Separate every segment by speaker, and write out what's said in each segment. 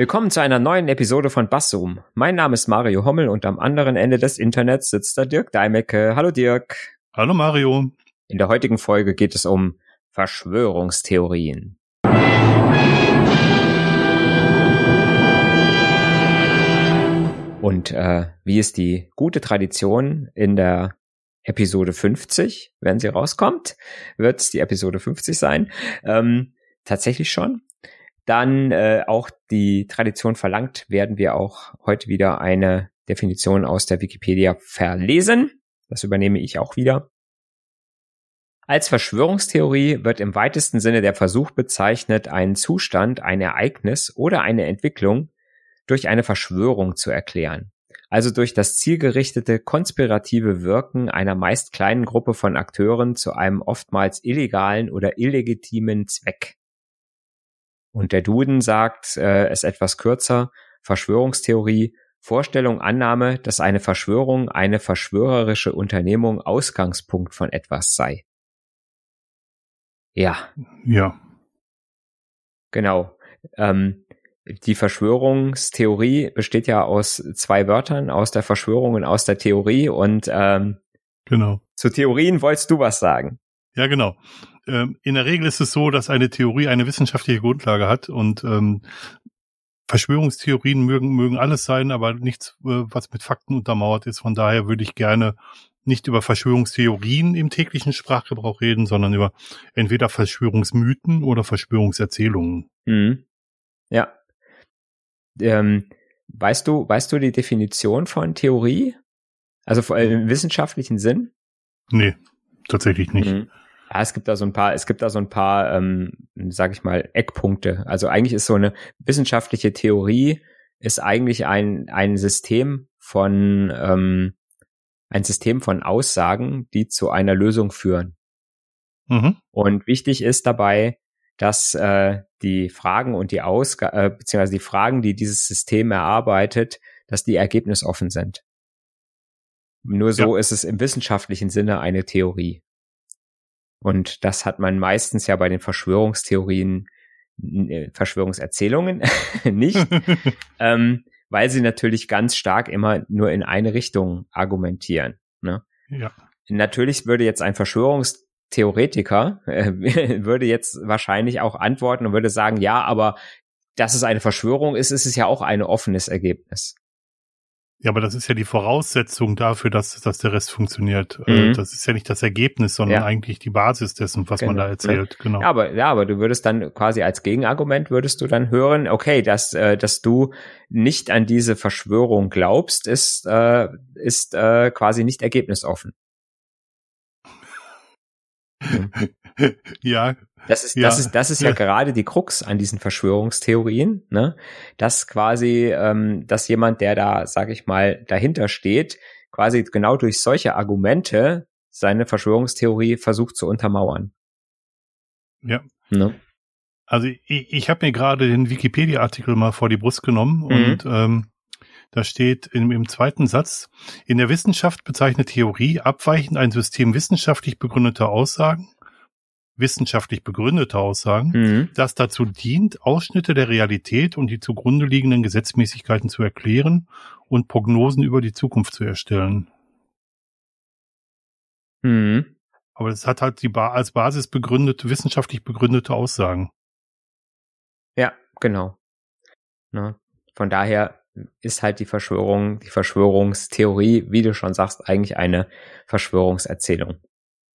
Speaker 1: Willkommen zu einer neuen Episode von Basszoom. Mein Name ist Mario Hommel und am anderen Ende des Internets sitzt der Dirk Deimecke. Hallo Dirk.
Speaker 2: Hallo Mario.
Speaker 1: In der heutigen Folge geht es um Verschwörungstheorien. Und äh, wie ist die gute Tradition in der Episode 50, wenn sie rauskommt, wird es die Episode 50 sein. Ähm, tatsächlich schon dann äh, auch die Tradition verlangt, werden wir auch heute wieder eine Definition aus der Wikipedia verlesen. Das übernehme ich auch wieder. Als Verschwörungstheorie wird im weitesten Sinne der Versuch bezeichnet, einen Zustand, ein Ereignis oder eine Entwicklung durch eine Verschwörung zu erklären. Also durch das zielgerichtete konspirative Wirken einer meist kleinen Gruppe von Akteuren zu einem oftmals illegalen oder illegitimen Zweck. Und der Duden sagt äh, es etwas kürzer, Verschwörungstheorie, Vorstellung, Annahme, dass eine Verschwörung eine verschwörerische Unternehmung Ausgangspunkt von etwas sei. Ja.
Speaker 2: Ja.
Speaker 1: Genau. Ähm, die Verschwörungstheorie besteht ja aus zwei Wörtern, aus der Verschwörung und aus der Theorie. Und ähm,
Speaker 2: genau.
Speaker 1: zu Theorien wolltest du was sagen?
Speaker 2: Ja, genau. Ähm, in der Regel ist es so, dass eine Theorie eine wissenschaftliche Grundlage hat und ähm, Verschwörungstheorien mögen, mögen alles sein, aber nichts, äh, was mit Fakten untermauert ist. Von daher würde ich gerne nicht über Verschwörungstheorien im täglichen Sprachgebrauch reden, sondern über entweder Verschwörungsmythen oder Verschwörungserzählungen.
Speaker 1: Mhm. Ja. Ähm, weißt du, weißt du die Definition von Theorie? Also im wissenschaftlichen Sinn?
Speaker 2: Nee, tatsächlich nicht. Mhm.
Speaker 1: Ja, es gibt da so ein paar, es gibt da so ein paar, ähm, sag ich mal, Eckpunkte. Also eigentlich ist so eine wissenschaftliche Theorie ist eigentlich ein ein System von ähm, ein System von Aussagen, die zu einer Lösung führen. Mhm. Und wichtig ist dabei, dass äh, die Fragen und die Ausgaben, äh, beziehungsweise die Fragen, die dieses System erarbeitet, dass die ergebnisoffen sind. Nur so ja. ist es im wissenschaftlichen Sinne eine Theorie. Und das hat man meistens ja bei den Verschwörungstheorien, äh, Verschwörungserzählungen nicht, ähm, weil sie natürlich ganz stark immer nur in eine Richtung argumentieren. Ne?
Speaker 2: Ja.
Speaker 1: Natürlich würde jetzt ein Verschwörungstheoretiker äh, würde jetzt wahrscheinlich auch antworten und würde sagen, ja, aber dass es eine Verschwörung ist, ist es ja auch ein offenes Ergebnis.
Speaker 2: Ja, aber das ist ja die Voraussetzung dafür, dass, dass der Rest funktioniert. Äh, mhm. Das ist ja nicht das Ergebnis, sondern ja. eigentlich die Basis dessen, was genau. man da erzählt. Genau.
Speaker 1: Ja, aber, ja, aber du würdest dann quasi als Gegenargument würdest du dann hören, okay, dass, äh, dass du nicht an diese Verschwörung glaubst, ist, äh, ist äh, quasi nicht ergebnisoffen.
Speaker 2: Ja.
Speaker 1: Das ist, ja, das ist, das ist ja, ja, gerade die Krux an diesen Verschwörungstheorien, ne? Dass quasi, ähm, dass jemand, der da, sag ich mal, dahinter steht, quasi genau durch solche Argumente seine Verschwörungstheorie versucht zu untermauern.
Speaker 2: Ja. Ne? Also ich, ich habe mir gerade den Wikipedia-Artikel mal vor die Brust genommen mhm. und ähm, da steht im, im zweiten Satz, in der Wissenschaft bezeichnet Theorie abweichend ein System wissenschaftlich begründeter Aussagen, wissenschaftlich begründete Aussagen, mhm. das dazu dient, Ausschnitte der Realität und die zugrunde liegenden Gesetzmäßigkeiten zu erklären und Prognosen über die Zukunft zu erstellen. Mhm. Aber es hat halt die ba als Basis begründete, wissenschaftlich begründete Aussagen.
Speaker 1: Ja, genau. Na, von daher ist halt die Verschwörung, die Verschwörungstheorie, wie du schon sagst, eigentlich eine Verschwörungserzählung.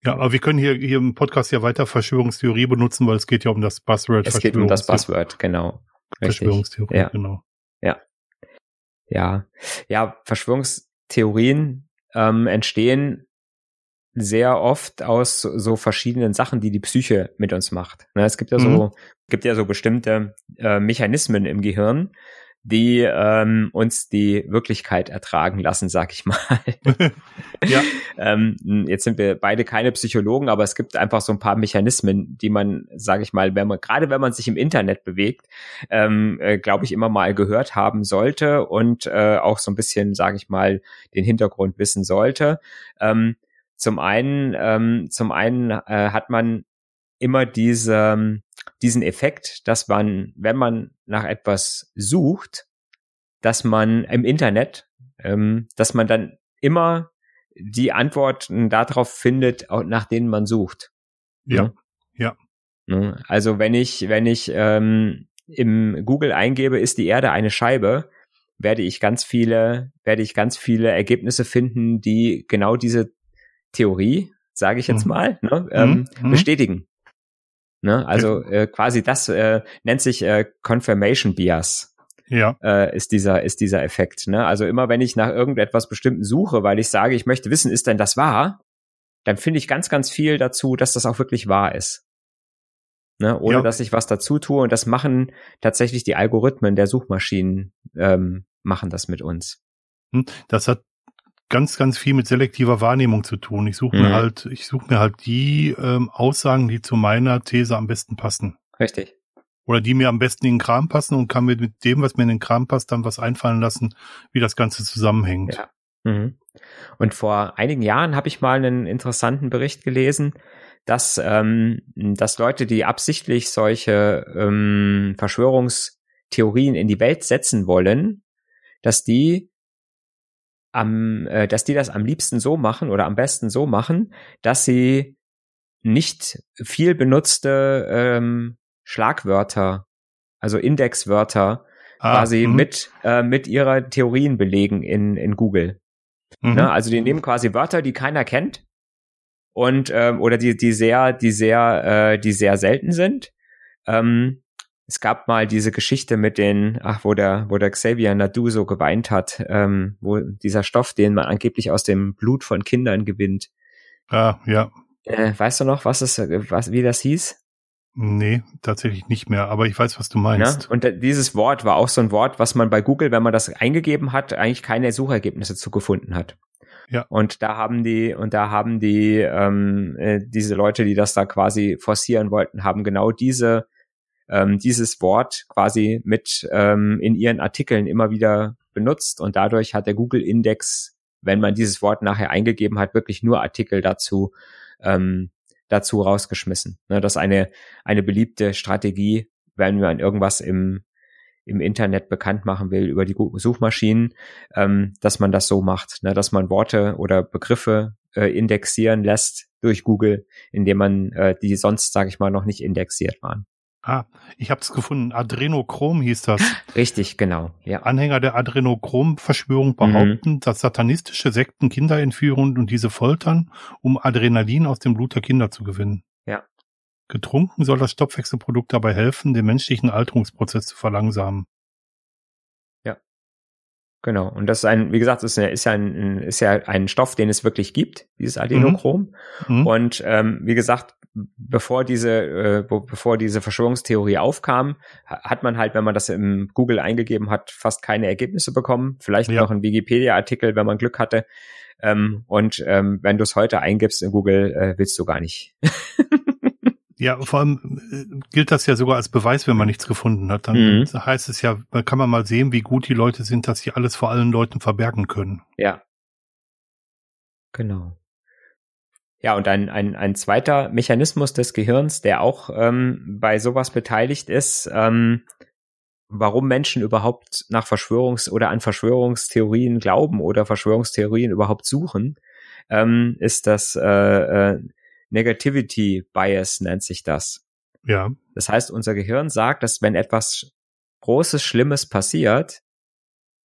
Speaker 2: Ja, aber wir können hier, hier im Podcast ja weiter Verschwörungstheorie benutzen, weil es geht ja um das Buzzword.
Speaker 1: Es geht um das Buzzword, genau.
Speaker 2: Verschwörungstheorie, ja. genau.
Speaker 1: Ja. Ja. Ja, Verschwörungstheorien ähm, entstehen sehr oft aus so verschiedenen Sachen, die die Psyche mit uns macht. Ne, es gibt ja so, mhm. gibt ja so bestimmte äh, Mechanismen im Gehirn, die ähm, uns die Wirklichkeit ertragen lassen, sag ich mal. ja. ähm, jetzt sind wir beide keine Psychologen, aber es gibt einfach so ein paar Mechanismen, die man, sage ich mal, wenn man gerade wenn man sich im Internet bewegt, ähm, äh, glaube ich immer mal gehört haben sollte und äh, auch so ein bisschen, sage ich mal, den Hintergrund wissen sollte. Ähm, zum einen, ähm, zum einen äh, hat man immer diese diesen Effekt, dass man, wenn man nach etwas sucht, dass man im Internet, ähm, dass man dann immer die Antworten darauf findet, nach denen man sucht.
Speaker 2: Ja, ja.
Speaker 1: ja. Also wenn ich, wenn ich ähm, im Google eingebe, ist die Erde eine Scheibe, werde ich ganz viele, werde ich ganz viele Ergebnisse finden, die genau diese Theorie, sage ich jetzt mhm. mal, ne, ähm, mhm. bestätigen. Ne? Also äh, quasi das äh, nennt sich äh, Confirmation Bias.
Speaker 2: Ja.
Speaker 1: Äh, ist dieser ist dieser Effekt. Ne? Also immer wenn ich nach irgendetwas Bestimmten suche, weil ich sage, ich möchte wissen, ist denn das wahr, dann finde ich ganz ganz viel dazu, dass das auch wirklich wahr ist. Ne? Ohne ja. dass ich was dazu tue und das machen tatsächlich die Algorithmen der Suchmaschinen ähm, machen das mit uns.
Speaker 2: Hm, das hat ganz, ganz viel mit selektiver Wahrnehmung zu tun. Ich suche mhm. mir halt, ich suche mir halt die ähm, Aussagen, die zu meiner These am besten passen.
Speaker 1: Richtig.
Speaker 2: Oder die mir am besten in den Kram passen und kann mir mit dem, was mir in den Kram passt, dann was einfallen lassen, wie das Ganze zusammenhängt.
Speaker 1: Ja. Mhm. Und vor einigen Jahren habe ich mal einen interessanten Bericht gelesen, dass, ähm, dass Leute, die absichtlich solche ähm, Verschwörungstheorien in die Welt setzen wollen, dass die am, äh, dass die das am liebsten so machen oder am besten so machen, dass sie nicht viel benutzte ähm, Schlagwörter, also Indexwörter, ah, quasi mh. mit äh, mit ihrer Theorien belegen in in Google. Mhm. Ne? Also die nehmen quasi Wörter, die keiner kennt und ähm, oder die die sehr die sehr äh, die sehr selten sind ähm, es gab mal diese Geschichte mit den, ach, wo der, wo der Xavier Nadu so geweint hat, ähm, wo dieser Stoff, den man angeblich aus dem Blut von Kindern gewinnt.
Speaker 2: Ah, ja.
Speaker 1: Äh, weißt du noch, was es, was, wie das hieß?
Speaker 2: Nee, tatsächlich nicht mehr, aber ich weiß, was du meinst.
Speaker 1: Ja? Und dieses Wort war auch so ein Wort, was man bei Google, wenn man das eingegeben hat, eigentlich keine Suchergebnisse zu gefunden hat.
Speaker 2: Ja.
Speaker 1: Und da haben die, und da haben die, ähm, äh, diese Leute, die das da quasi forcieren wollten, haben genau diese ähm, dieses Wort quasi mit ähm, in ihren Artikeln immer wieder benutzt und dadurch hat der Google-Index, wenn man dieses Wort nachher eingegeben hat, wirklich nur Artikel dazu ähm, dazu rausgeschmissen. Ne, das ist eine eine beliebte Strategie, wenn man irgendwas im im Internet bekannt machen will über die Suchmaschinen, ähm, dass man das so macht, ne, dass man Worte oder Begriffe äh, indexieren lässt durch Google, indem man äh, die sonst, sage ich mal, noch nicht indexiert waren.
Speaker 2: Ah, ich habe es gefunden. Adrenochrom hieß das.
Speaker 1: Richtig, genau. Ja.
Speaker 2: Anhänger der Adrenochrom-Verschwörung behaupten, mhm. dass satanistische Sekten Kinder entführen und diese foltern, um Adrenalin aus dem Blut der Kinder zu gewinnen.
Speaker 1: Ja.
Speaker 2: Getrunken soll das Stoffwechselprodukt dabei helfen, den menschlichen Alterungsprozess zu verlangsamen.
Speaker 1: Genau. Und das ist ein, wie gesagt, ist, ja, ist ja ein, ist ja ein Stoff, den es wirklich gibt, dieses Adenochrom. Mhm. mhm. Und ähm, wie gesagt, bevor diese, äh, bevor diese Verschwörungstheorie aufkam, hat man halt, wenn man das im Google eingegeben hat, fast keine Ergebnisse bekommen. Vielleicht ja. noch ein Wikipedia-Artikel, wenn man Glück hatte. Ähm, und ähm, wenn du es heute eingibst in Google, äh, willst du gar nicht.
Speaker 2: Ja, vor allem äh, gilt das ja sogar als Beweis, wenn man nichts gefunden hat. Dann mhm. heißt es ja, da kann man mal sehen, wie gut die Leute sind, dass sie alles vor allen Leuten verbergen können.
Speaker 1: Ja. Genau. Ja, und ein, ein, ein zweiter Mechanismus des Gehirns, der auch ähm, bei sowas beteiligt ist, ähm, warum Menschen überhaupt nach Verschwörungs- oder an Verschwörungstheorien glauben oder Verschwörungstheorien überhaupt suchen, ähm, ist das äh, äh, Negativity Bias nennt sich das.
Speaker 2: Ja.
Speaker 1: Das heißt, unser Gehirn sagt, dass wenn etwas Großes, Schlimmes passiert,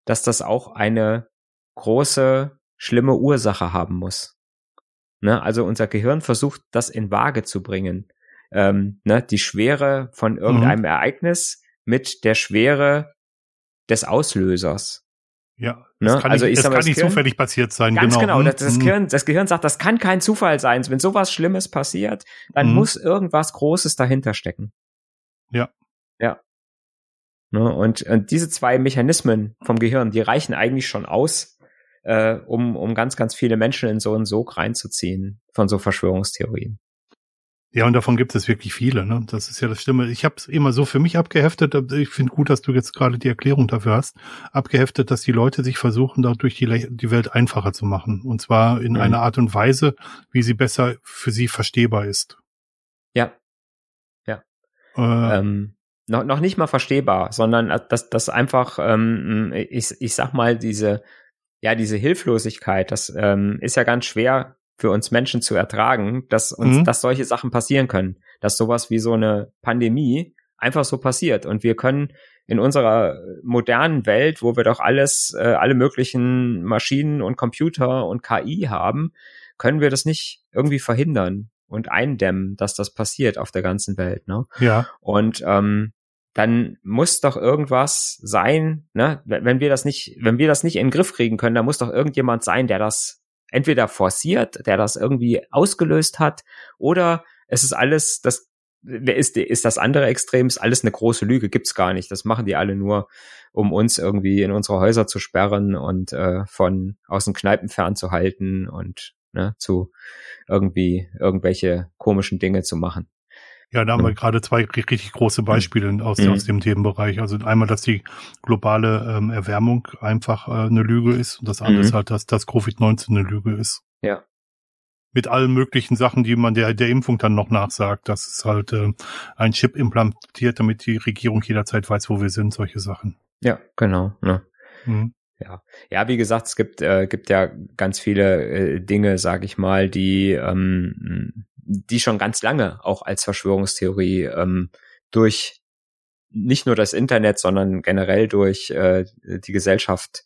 Speaker 1: dass das auch eine große, schlimme Ursache haben muss. Ne? Also unser Gehirn versucht, das in Waage zu bringen. Ähm, ne? Die Schwere von irgendeinem mhm. Ereignis mit der Schwere des Auslösers.
Speaker 2: Ja, das ne? kann also nicht, das kann nicht Gehirn, zufällig passiert sein.
Speaker 1: Ganz genau, genau. Das, das, mhm. Gehirn, das Gehirn sagt, das kann kein Zufall sein. Wenn sowas Schlimmes passiert, dann mhm. muss irgendwas Großes dahinter stecken.
Speaker 2: Ja.
Speaker 1: Ja. Ne? Und, und diese zwei Mechanismen vom Gehirn, die reichen eigentlich schon aus, äh, um, um ganz, ganz viele Menschen in so einen Sog reinzuziehen von so Verschwörungstheorien.
Speaker 2: Ja, und davon gibt es wirklich viele. Ne? Das ist ja das Stimme. Ich habe es immer so für mich abgeheftet. Ich finde gut, dass du jetzt gerade die Erklärung dafür hast. Abgeheftet, dass die Leute sich versuchen, dadurch die, die Welt einfacher zu machen. Und zwar in mhm. einer Art und Weise, wie sie besser für sie verstehbar ist.
Speaker 1: Ja. Ja. Äh. Ähm, noch, noch nicht mal verstehbar, sondern dass das einfach, ähm, ich, ich sag mal, diese, ja, diese Hilflosigkeit, das ähm, ist ja ganz schwer für uns Menschen zu ertragen, dass uns, mhm. dass solche Sachen passieren können, dass sowas wie so eine Pandemie einfach so passiert und wir können in unserer modernen Welt, wo wir doch alles, äh, alle möglichen Maschinen und Computer und KI haben, können wir das nicht irgendwie verhindern und eindämmen, dass das passiert auf der ganzen Welt. Ne?
Speaker 2: Ja.
Speaker 1: Und ähm, dann muss doch irgendwas sein, ne? Wenn wir das nicht, wenn wir das nicht in den Griff kriegen können, dann muss doch irgendjemand sein, der das entweder forciert, der das irgendwie ausgelöst hat, oder es ist alles, das ist, ist das andere Extrem, ist alles eine große Lüge, gibt's gar nicht. Das machen die alle nur, um uns irgendwie in unsere Häuser zu sperren und äh, von aus den Kneipen fernzuhalten und ne, zu irgendwie irgendwelche komischen Dinge zu machen.
Speaker 2: Ja, da haben wir gerade zwei richtig große Beispiele aus, mhm. aus dem Themenbereich. Also einmal, dass die globale ähm, Erwärmung einfach äh, eine Lüge ist und das andere mhm. ist halt, dass das Covid-19 eine Lüge ist.
Speaker 1: Ja.
Speaker 2: Mit allen möglichen Sachen, die man der, der Impfung dann noch nachsagt. dass es halt äh, ein Chip implantiert, damit die Regierung jederzeit weiß, wo wir sind, solche Sachen.
Speaker 1: Ja, genau. Ne? Mhm. Ja, ja, wie gesagt, es gibt äh, gibt ja ganz viele äh, Dinge, sag ich mal, die ähm, die schon ganz lange auch als Verschwörungstheorie ähm, durch nicht nur das Internet, sondern generell durch äh, die Gesellschaft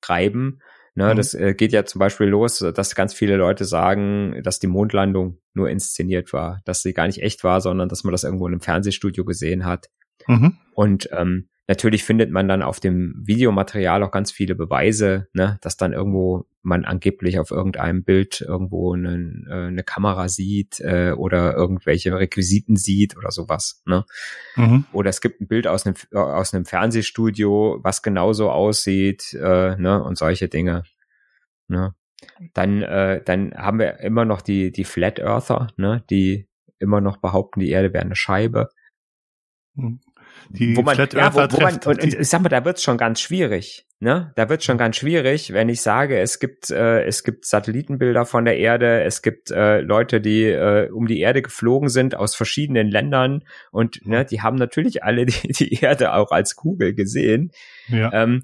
Speaker 1: treiben. Ne, mhm. Das äh, geht ja zum Beispiel los, dass ganz viele Leute sagen, dass die Mondlandung nur inszeniert war, dass sie gar nicht echt war, sondern dass man das irgendwo in einem Fernsehstudio gesehen hat. Mhm. Und ähm, Natürlich findet man dann auf dem Videomaterial auch ganz viele Beweise, ne, dass dann irgendwo man angeblich auf irgendeinem Bild irgendwo eine, äh, eine Kamera sieht äh, oder irgendwelche Requisiten sieht oder sowas. Ne? Mhm. Oder es gibt ein Bild aus einem, aus einem Fernsehstudio, was genauso aussieht äh, ne, und solche Dinge. Ne? Dann, äh, dann haben wir immer noch die, die Flat Earther, ne, die immer noch behaupten, die Erde wäre eine Scheibe.
Speaker 2: Mhm
Speaker 1: die wo man, Flat ja, wo, wo man, und, und ich sag mal, da wird's schon ganz schwierig. Ne? Da wird's schon ganz schwierig, wenn ich sage, es gibt äh, es gibt Satellitenbilder von der Erde, es gibt äh, Leute, die äh, um die Erde geflogen sind aus verschiedenen Ländern und ne, die haben natürlich alle die, die Erde auch als Kugel gesehen. Ja. Ähm,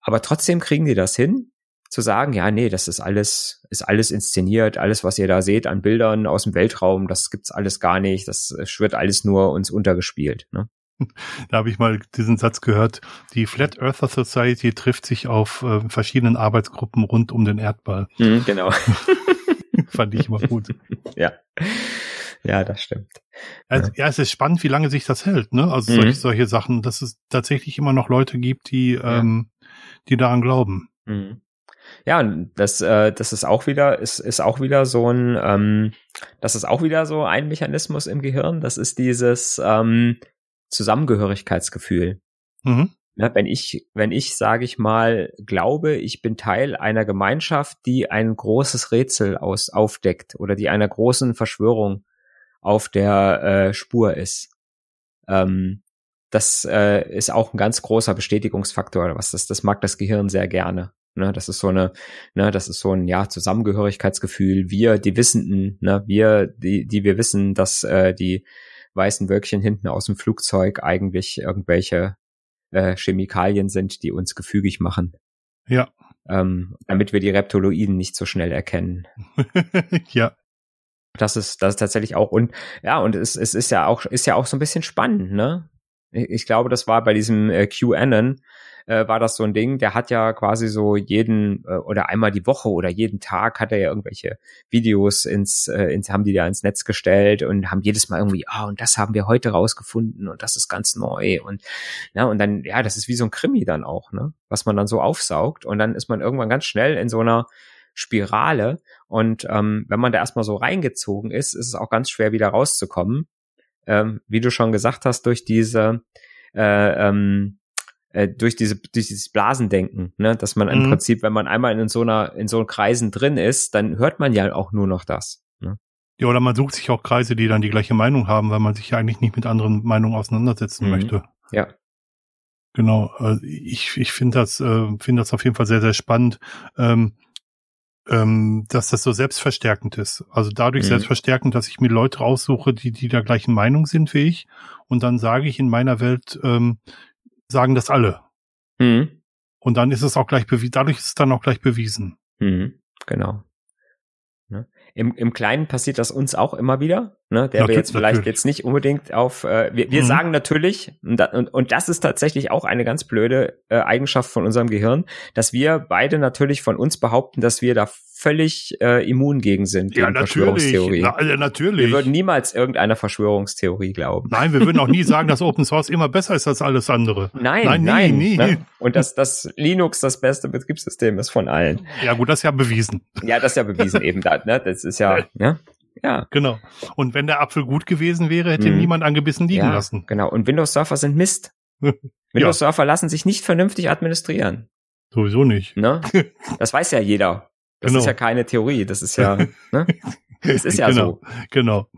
Speaker 1: aber trotzdem kriegen die das hin, zu sagen, ja, nee, das ist alles, ist alles inszeniert, alles, was ihr da seht an Bildern aus dem Weltraum, das gibt's alles gar nicht, das wird alles nur uns untergespielt. Ne?
Speaker 2: Da habe ich mal diesen Satz gehört. Die Flat Earther Society trifft sich auf äh, verschiedenen Arbeitsgruppen rund um den Erdball.
Speaker 1: Mhm, genau.
Speaker 2: Fand ich immer gut.
Speaker 1: Ja. Ja, das stimmt.
Speaker 2: Also, ja. es ist spannend, wie lange sich das hält, ne? Also mhm. solche, solche Sachen, dass es tatsächlich immer noch Leute gibt, die, ja. ähm, die daran glauben.
Speaker 1: Mhm. Ja, das, äh, das ist auch wieder, ist, ist auch wieder so ein, ähm, das ist auch wieder so ein Mechanismus im Gehirn. Das ist dieses, ähm, Zusammengehörigkeitsgefühl. Mhm. Ja, wenn ich, wenn ich, sage ich mal, glaube, ich bin Teil einer Gemeinschaft, die ein großes Rätsel aus, aufdeckt oder die einer großen Verschwörung auf der äh, Spur ist. Ähm, das äh, ist auch ein ganz großer Bestätigungsfaktor, was das, das mag das Gehirn sehr gerne. Ne, das ist so eine, ne, das ist so ein ja Zusammengehörigkeitsgefühl. Wir, die Wissenden, ne, wir, die, die wir wissen, dass äh, die weißen Wölkchen hinten aus dem Flugzeug eigentlich irgendwelche äh, Chemikalien sind, die uns gefügig machen.
Speaker 2: Ja.
Speaker 1: Ähm, damit wir die Reptoloiden nicht so schnell erkennen.
Speaker 2: ja.
Speaker 1: Das ist, das ist tatsächlich auch, und ja, und es, es ist ja auch, ist ja auch so ein bisschen spannend, ne? Ich glaube, das war bei diesem äh, QAnon, äh, war das so ein Ding, der hat ja quasi so jeden äh, oder einmal die Woche oder jeden Tag hat er ja irgendwelche Videos ins, äh, ins haben die da ins Netz gestellt und haben jedes Mal irgendwie, ah, und das haben wir heute rausgefunden und das ist ganz neu und ja, und dann, ja, das ist wie so ein Krimi dann auch, ne? Was man dann so aufsaugt und dann ist man irgendwann ganz schnell in so einer Spirale und ähm, wenn man da erstmal so reingezogen ist, ist es auch ganz schwer wieder rauszukommen. Ähm, wie du schon gesagt hast, durch diese äh, ähm, äh, durch diese durch dieses Blasendenken, ne, dass man im mhm. Prinzip, wenn man einmal in so einer in so Kreisen drin ist, dann hört man ja auch nur noch das. Ne?
Speaker 2: Ja, oder man sucht sich auch Kreise, die dann die gleiche Meinung haben, weil man sich ja eigentlich nicht mit anderen Meinungen auseinandersetzen mhm. möchte.
Speaker 1: Ja.
Speaker 2: Genau. Also ich ich finde das äh, finde das auf jeden Fall sehr sehr spannend. Ähm, ähm, dass das so selbstverstärkend ist. Also dadurch mhm. selbstverstärkend, dass ich mir Leute raussuche, die, die der gleichen Meinung sind wie ich. Und dann sage ich in meiner Welt, ähm, sagen das alle. Mhm. Und dann ist es auch gleich bewiesen, dadurch ist es dann auch gleich bewiesen.
Speaker 1: Mhm. Genau. Ne? Im, Im Kleinen passiert das uns auch immer wieder, ne? der wir jetzt vielleicht natürlich. jetzt nicht unbedingt auf, äh, wir, wir mhm. sagen natürlich, und, und, und das ist tatsächlich auch eine ganz blöde äh, Eigenschaft von unserem Gehirn, dass wir beide natürlich von uns behaupten, dass wir da völlig äh, immun gegen sind,
Speaker 2: gegen ja, Verschwörungstheorien.
Speaker 1: Na,
Speaker 2: ja, natürlich.
Speaker 1: Wir würden niemals irgendeiner Verschwörungstheorie glauben.
Speaker 2: Nein, wir würden auch nie sagen, dass Open Source immer besser ist als alles andere.
Speaker 1: Nein, nein, nein. Nie, nie. Ne? Und dass das Linux das beste Betriebssystem ist von allen.
Speaker 2: Ja, gut, das ist ja bewiesen.
Speaker 1: Ja, das ist ja bewiesen eben da, ne? Das ist ja, ne? Ja.
Speaker 2: Genau. Und wenn der Apfel gut gewesen wäre, hätte hm. niemand angebissen liegen ja, lassen.
Speaker 1: Genau. Und Windows Server sind Mist. Windows Server lassen sich nicht vernünftig administrieren.
Speaker 2: Sowieso nicht.
Speaker 1: Ne? Das weiß ja jeder. Das genau. ist ja keine Theorie, das ist ja, ne? Das ist ja
Speaker 2: genau,
Speaker 1: so.
Speaker 2: Genau.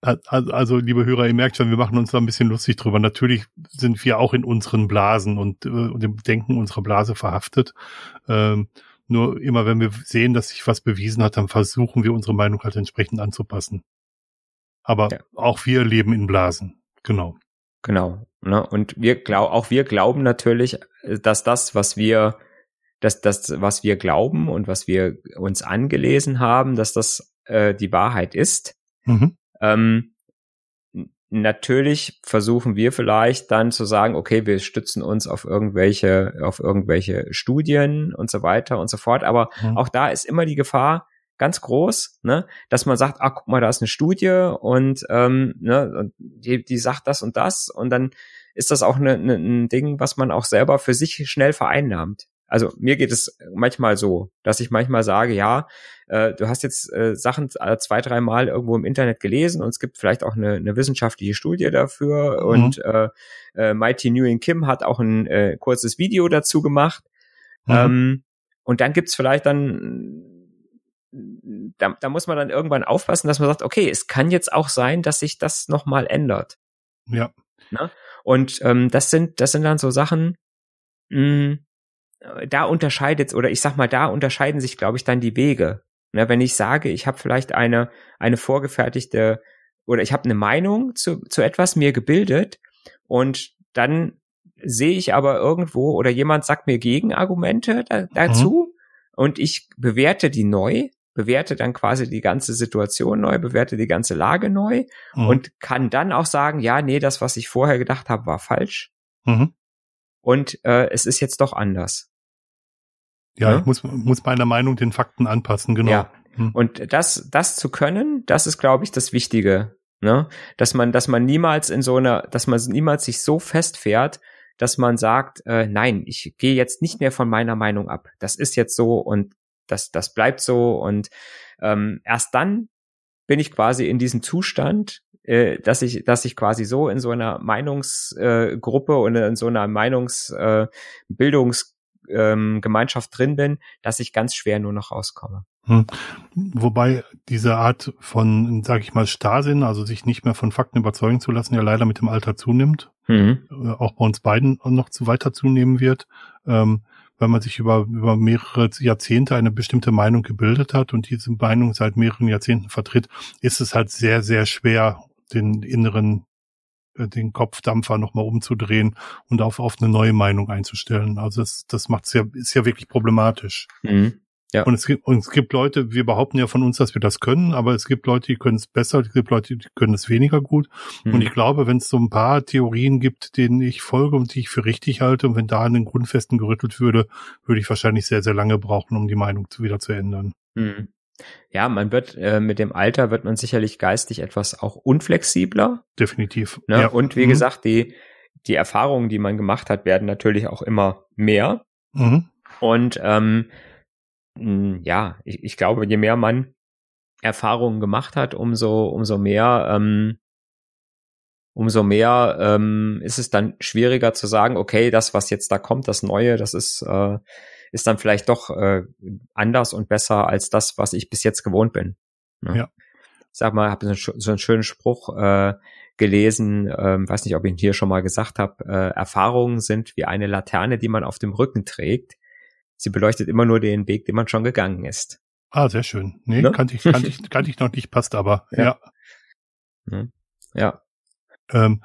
Speaker 2: Also, liebe Hörer, ihr merkt schon, wir machen uns da ein bisschen lustig drüber. Natürlich sind wir auch in unseren Blasen und, äh, dem Denken unserer Blase verhaftet. Ähm, nur immer, wenn wir sehen, dass sich was bewiesen hat, dann versuchen wir unsere Meinung halt entsprechend anzupassen. Aber ja. auch wir leben in Blasen. Genau.
Speaker 1: Genau. Ne? Und wir glauben, auch wir glauben natürlich, dass das, was wir dass das, was wir glauben und was wir uns angelesen haben, dass das äh, die Wahrheit ist. Mhm. Ähm, natürlich versuchen wir vielleicht dann zu sagen, okay, wir stützen uns auf irgendwelche, auf irgendwelche Studien und so weiter und so fort. Aber mhm. auch da ist immer die Gefahr ganz groß, ne, dass man sagt, ah, guck mal, da ist eine Studie und, ähm, ne, die, die sagt das und das und dann ist das auch eine, eine, ein Ding, was man auch selber für sich schnell vereinnahmt also mir geht es manchmal so, dass ich manchmal sage, ja, äh, du hast jetzt äh, Sachen zwei, drei Mal irgendwo im Internet gelesen und es gibt vielleicht auch eine, eine wissenschaftliche Studie dafür mhm. und äh, äh, Mighty Nguyen Kim hat auch ein äh, kurzes Video dazu gemacht. Mhm. Ähm, und dann gibt's vielleicht dann da, da muss man dann irgendwann aufpassen, dass man sagt, okay, es kann jetzt auch sein, dass sich das nochmal ändert.
Speaker 2: Ja.
Speaker 1: Ne? Und ähm, das sind, das sind dann so Sachen, mh, hm, da unterscheidet oder ich sag mal, da unterscheiden sich, glaube ich, dann die Wege. Ne, wenn ich sage, ich habe vielleicht eine eine vorgefertigte oder ich habe eine Meinung zu, zu etwas mir gebildet und dann sehe ich aber irgendwo oder jemand sagt mir Gegenargumente da, dazu mhm. und ich bewerte die neu, bewerte dann quasi die ganze Situation neu, bewerte die ganze Lage neu mhm. und kann dann auch sagen, ja, nee, das, was ich vorher gedacht habe, war falsch. Mhm. Und äh, es ist jetzt doch anders.
Speaker 2: Ja, ja, ich muss, muss meiner Meinung den Fakten anpassen, genau. Ja.
Speaker 1: Hm. Und das, das zu können, das ist, glaube ich, das Wichtige. Ne? Dass man, dass man niemals in so einer, dass man niemals sich so festfährt, dass man sagt, äh, nein, ich gehe jetzt nicht mehr von meiner Meinung ab. Das ist jetzt so und das, das bleibt so. Und ähm, erst dann bin ich quasi in diesem Zustand, äh, dass ich, dass ich quasi so in so einer Meinungsgruppe äh, und in so einer Meinungsbildungs äh, ähm, Gemeinschaft drin bin, dass ich ganz schwer nur noch rauskomme. Hm.
Speaker 2: Wobei diese Art von, sag ich mal, Starrsinn, also sich nicht mehr von Fakten überzeugen zu lassen, ja leider mit dem Alter zunimmt. Mhm. Äh, auch bei uns beiden noch zu weiter zunehmen wird. Ähm, weil man sich über, über mehrere Jahrzehnte eine bestimmte Meinung gebildet hat und diese Meinung seit mehreren Jahrzehnten vertritt, ist es halt sehr, sehr schwer, den inneren den Kopfdampfer nochmal umzudrehen und auf, auf eine neue Meinung einzustellen. Also das, das macht's ja, ist ja wirklich problematisch. Mhm. Ja. Und es gibt, und es gibt Leute, wir behaupten ja von uns, dass wir das können, aber es gibt Leute, die können es besser, es gibt Leute, die können es weniger gut. Mhm. Und ich glaube, wenn es so ein paar Theorien gibt, denen ich folge und die ich für richtig halte, und wenn da an den Grundfesten gerüttelt würde, würde ich wahrscheinlich sehr, sehr lange brauchen, um die Meinung wieder zu ändern. Mhm.
Speaker 1: Ja, man wird äh, mit dem Alter wird man sicherlich geistig etwas auch unflexibler.
Speaker 2: Definitiv.
Speaker 1: Ne? Ja. Und wie mhm. gesagt, die die Erfahrungen, die man gemacht hat, werden natürlich auch immer mehr. Mhm. Und ähm, ja, ich, ich glaube, je mehr man Erfahrungen gemacht hat, umso umso mehr ähm, umso mehr ähm, ist es dann schwieriger zu sagen, okay, das, was jetzt da kommt, das Neue, das ist äh, ist dann vielleicht doch äh, anders und besser als das, was ich bis jetzt gewohnt bin.
Speaker 2: Ne? Ja.
Speaker 1: Sag mal, habe so, so einen schönen Spruch äh, gelesen, ähm, weiß nicht, ob ich ihn hier schon mal gesagt habe, äh, Erfahrungen sind wie eine Laterne, die man auf dem Rücken trägt. Sie beleuchtet immer nur den Weg, den man schon gegangen ist.
Speaker 2: Ah, sehr schön. Nee, ne? kannte ich, kannte ich, kannte ich noch nicht, passt aber. Ja.
Speaker 1: Ja. ja.
Speaker 2: Ähm,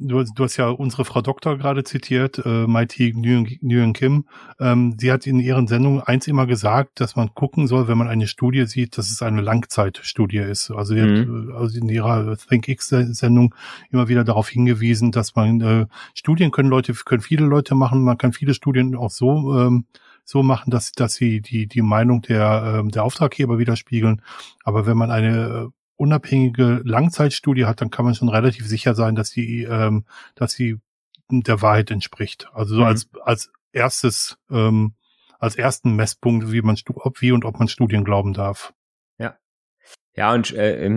Speaker 2: du, du hast ja unsere Frau Doktor gerade zitiert, äh, Mighty Nguyen Kim. Ähm, sie hat in ihren Sendungen eins immer gesagt, dass man gucken soll, wenn man eine Studie sieht, dass es eine Langzeitstudie ist. Also sie mhm. hat also in ihrer ThinkX-Sendung immer wieder darauf hingewiesen, dass man äh, Studien können Leute, können viele Leute machen, man kann viele Studien auch so ähm, so machen, dass, dass sie die, die Meinung der, ähm, der Auftraggeber widerspiegeln. Aber wenn man eine äh, unabhängige Langzeitstudie hat, dann kann man schon relativ sicher sein, dass sie, ähm, dass sie der Wahrheit entspricht. Also so mhm. als, als erstes, ähm, als ersten Messpunkt, wie man, ob, wie und ob man Studien glauben darf.
Speaker 1: Ja. Ja, und äh,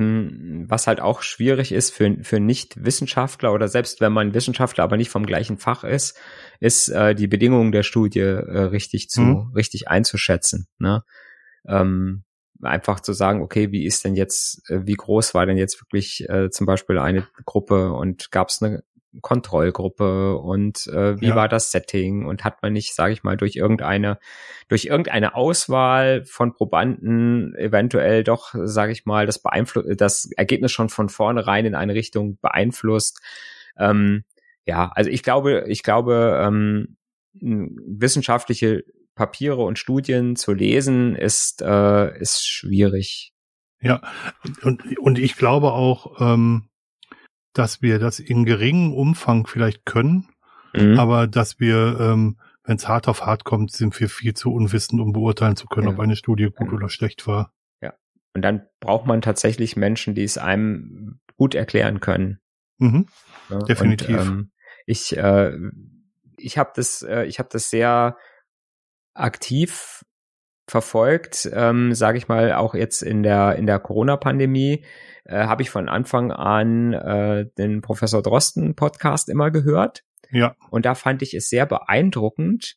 Speaker 1: was halt auch schwierig ist für, für Nicht-Wissenschaftler oder selbst wenn man Wissenschaftler, aber nicht vom gleichen Fach ist, ist äh, die Bedingungen der Studie äh, richtig zu, mhm. richtig einzuschätzen. Ne? Ähm, einfach zu sagen, okay, wie ist denn jetzt, äh, wie groß war denn jetzt wirklich äh, zum Beispiel eine Gruppe und gab es eine Kontrollgruppe und äh, wie ja. war das Setting und hat man nicht, sage ich mal, durch irgendeine durch irgendeine Auswahl von Probanden eventuell doch, sage ich mal, das beeinflusst das Ergebnis schon von vornherein in eine Richtung beeinflusst. Ähm, ja, also ich glaube, ich glaube, ähm, wissenschaftliche Papiere und Studien zu lesen, ist, äh, ist schwierig.
Speaker 2: Ja, und, und ich glaube auch, ähm, dass wir das in geringem Umfang vielleicht können, mhm. aber dass wir, ähm, wenn es hart auf hart kommt, sind wir viel zu unwissend, um beurteilen zu können, ja. ob eine Studie gut ja. oder schlecht war.
Speaker 1: Ja. Und dann braucht man tatsächlich Menschen, die es einem gut erklären können.
Speaker 2: Mhm. Ja, Definitiv. Und, ähm,
Speaker 1: ich äh, ich habe das äh, ich habe das sehr aktiv verfolgt, ähm, sage ich mal, auch jetzt in der in der Corona-Pandemie äh, habe ich von Anfang an äh, den Professor Drosten Podcast immer gehört.
Speaker 2: Ja.
Speaker 1: Und da fand ich es sehr beeindruckend,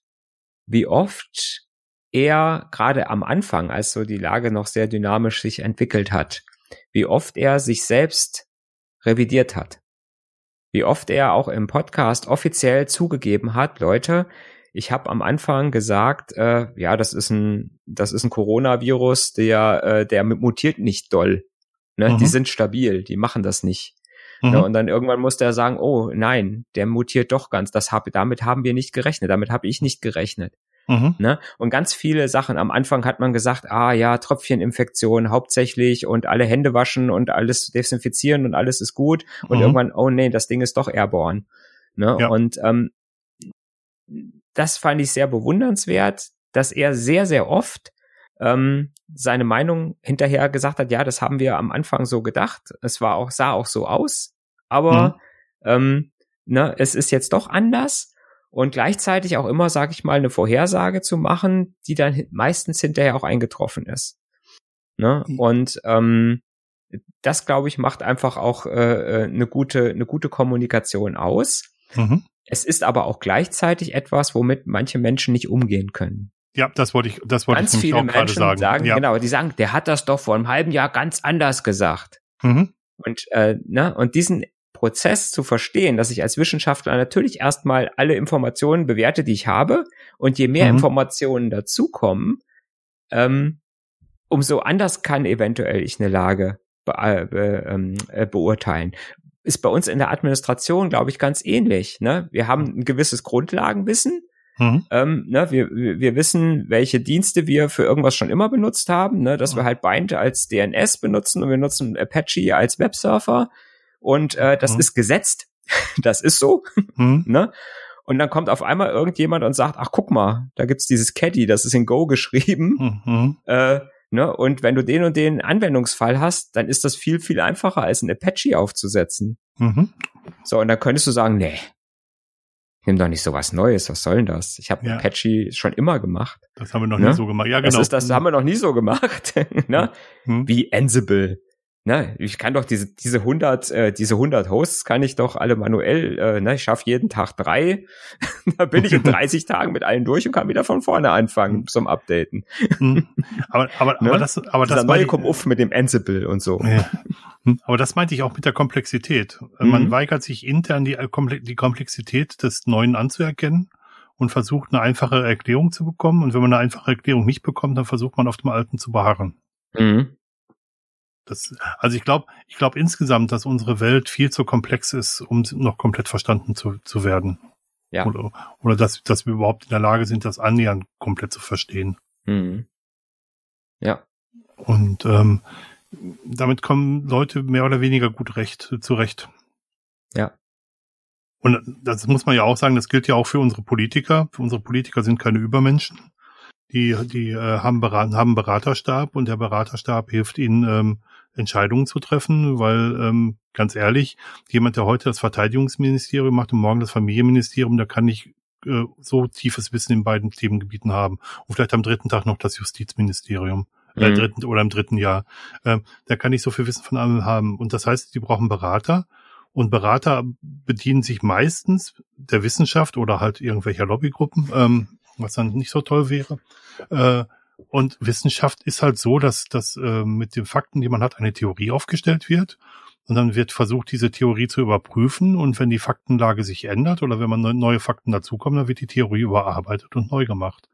Speaker 1: wie oft er gerade am Anfang, als so die Lage noch sehr dynamisch sich entwickelt hat, wie oft er sich selbst revidiert hat. Wie oft er auch im Podcast offiziell zugegeben hat, Leute, ich habe am Anfang gesagt, äh, ja, das ist ein, das ist ein Coronavirus, der, äh, der mutiert nicht doll. Ne? Mhm. Die sind stabil, die machen das nicht. Ne? Mhm. Ne? Und dann irgendwann musste er sagen, oh nein, der mutiert doch ganz. Das hab, damit haben wir nicht gerechnet, damit habe ich nicht gerechnet. Mhm. Ne? Und ganz viele Sachen. Am Anfang hat man gesagt, ah ja, Tröpfcheninfektion hauptsächlich und alle Hände waschen und alles desinfizieren und alles ist gut. Und mhm. irgendwann, oh nee, das Ding ist doch airborne. Ne? Ja. Und ähm, das fand ich sehr bewundernswert, dass er sehr, sehr oft ähm, seine Meinung hinterher gesagt hat, ja, das haben wir am Anfang so gedacht. Es war auch, sah auch so aus, aber mhm. ähm, ne, es ist jetzt doch anders. Und gleichzeitig auch immer, sage ich mal, eine Vorhersage zu machen, die dann meistens hinterher auch eingetroffen ist. Ne? Mhm. Und ähm, das, glaube ich, macht einfach auch äh, äh, eine gute, eine gute Kommunikation aus. Mhm. Es ist aber auch gleichzeitig etwas, womit manche Menschen nicht umgehen können.
Speaker 2: Ja, das wollte ich, das wollte
Speaker 1: ganz
Speaker 2: ich
Speaker 1: viele auch Menschen sagen. sagen ja. Genau, die sagen, der hat das doch vor einem halben Jahr ganz anders gesagt. Mhm. Und äh, ne, und diesen Prozess zu verstehen, dass ich als Wissenschaftler natürlich erstmal alle Informationen bewerte, die ich habe, und je mehr mhm. Informationen dazukommen, ähm, umso anders kann eventuell ich eine Lage be äh, ähm, äh, beurteilen ist bei uns in der Administration, glaube ich, ganz ähnlich. Ne? Wir haben ein gewisses Grundlagenwissen. Mhm. Ähm, ne, wir, wir wissen, welche Dienste wir für irgendwas schon immer benutzt haben, ne, dass wir halt Bind als DNS benutzen und wir nutzen Apache als Websurfer und äh, das mhm. ist gesetzt, das ist so, mhm. ne? Und dann kommt auf einmal irgendjemand und sagt, ach guck mal, da gibt's dieses Caddy, das ist in Go geschrieben. Mhm. Äh, Ne? Und wenn du den und den Anwendungsfall hast, dann ist das viel, viel einfacher, als ein Apache aufzusetzen. Mhm. So, und dann könntest du sagen, nee, nimm doch nicht so was Neues, was soll denn das? Ich habe ja. Apache schon immer gemacht.
Speaker 2: Das haben wir noch ne? nie so gemacht. Ja, genau.
Speaker 1: Das, ist, das haben wir noch nie so gemacht. ne? Mhm. Wie Ansible. Ne, ich kann doch diese diese 100 äh, diese 100 Hosts kann ich doch alle manuell. Äh, ne, ich schaffe jeden Tag drei. da bin ich in 30 Tagen mit allen durch und kann wieder von vorne anfangen mhm. zum Updaten.
Speaker 2: Mhm. aber aber ne? aber das aber
Speaker 1: das neue kommt auf mit dem Ansible und so. Ja.
Speaker 2: Mhm. Aber das meinte ich auch mit der Komplexität. Man mhm. weigert sich intern die, die Komplexität des Neuen anzuerkennen und versucht eine einfache Erklärung zu bekommen. Und wenn man eine einfache Erklärung nicht bekommt, dann versucht man auf dem Alten zu beharren. Mhm. Das, also ich glaube, ich glaube insgesamt, dass unsere Welt viel zu komplex ist, um noch komplett verstanden zu, zu werden. Ja. Oder, oder dass, dass wir überhaupt in der Lage sind, das annähernd komplett zu verstehen. Mhm.
Speaker 1: Ja.
Speaker 2: Und ähm, damit kommen Leute mehr oder weniger gut recht zurecht.
Speaker 1: Ja.
Speaker 2: Und das muss man ja auch sagen, das gilt ja auch für unsere Politiker. Unsere Politiker sind keine Übermenschen. Die, die äh, haben, Berat, haben Beraterstab und der Beraterstab hilft ihnen, ähm, Entscheidungen zu treffen, weil ähm, ganz ehrlich, jemand, der heute das Verteidigungsministerium macht und morgen das Familienministerium, der kann nicht äh, so tiefes Wissen in beiden Themengebieten haben. Und vielleicht am dritten Tag noch das Justizministerium. Äh, mhm. dritten, oder im dritten Jahr. Ähm, der kann nicht so viel Wissen von allem haben. Und das heißt, die brauchen Berater. Und Berater bedienen sich meistens der Wissenschaft oder halt irgendwelcher Lobbygruppen, ähm, was dann nicht so toll wäre. Äh, und Wissenschaft ist halt so, dass, dass äh, mit den Fakten, die man hat, eine Theorie aufgestellt wird. Und dann wird versucht, diese Theorie zu überprüfen. Und wenn die Faktenlage sich ändert oder wenn man neue Fakten dazukommen, dann wird die Theorie überarbeitet und neu gemacht.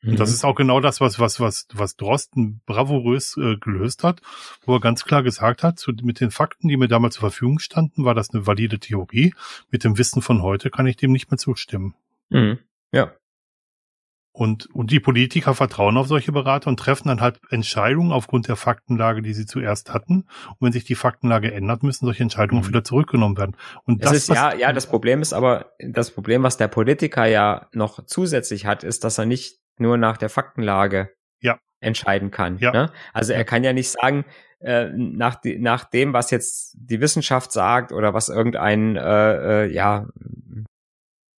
Speaker 2: Mhm. Und das mhm. ist auch genau das, was, was, was, was Drosten bravourös äh, gelöst hat, wo er ganz klar gesagt hat, zu, mit den Fakten, die mir damals zur Verfügung standen, war das eine valide Theorie. Mit dem Wissen von heute kann ich dem nicht mehr zustimmen.
Speaker 1: Mhm. Ja.
Speaker 2: Und, und die Politiker vertrauen auf solche Berater und treffen dann halt Entscheidungen aufgrund der Faktenlage, die sie zuerst hatten. Und wenn sich die Faktenlage ändert, müssen solche Entscheidungen mhm. wieder zurückgenommen werden. Und
Speaker 1: das,
Speaker 2: das
Speaker 1: ist ja, ja, das Problem ist aber, das Problem, was der Politiker ja noch zusätzlich hat, ist, dass er nicht nur nach der Faktenlage
Speaker 2: ja.
Speaker 1: entscheiden kann.
Speaker 2: Ja.
Speaker 1: Ne? Also er kann ja nicht sagen, äh, nach, die, nach dem, was jetzt die Wissenschaft sagt oder was irgendein äh, äh, ja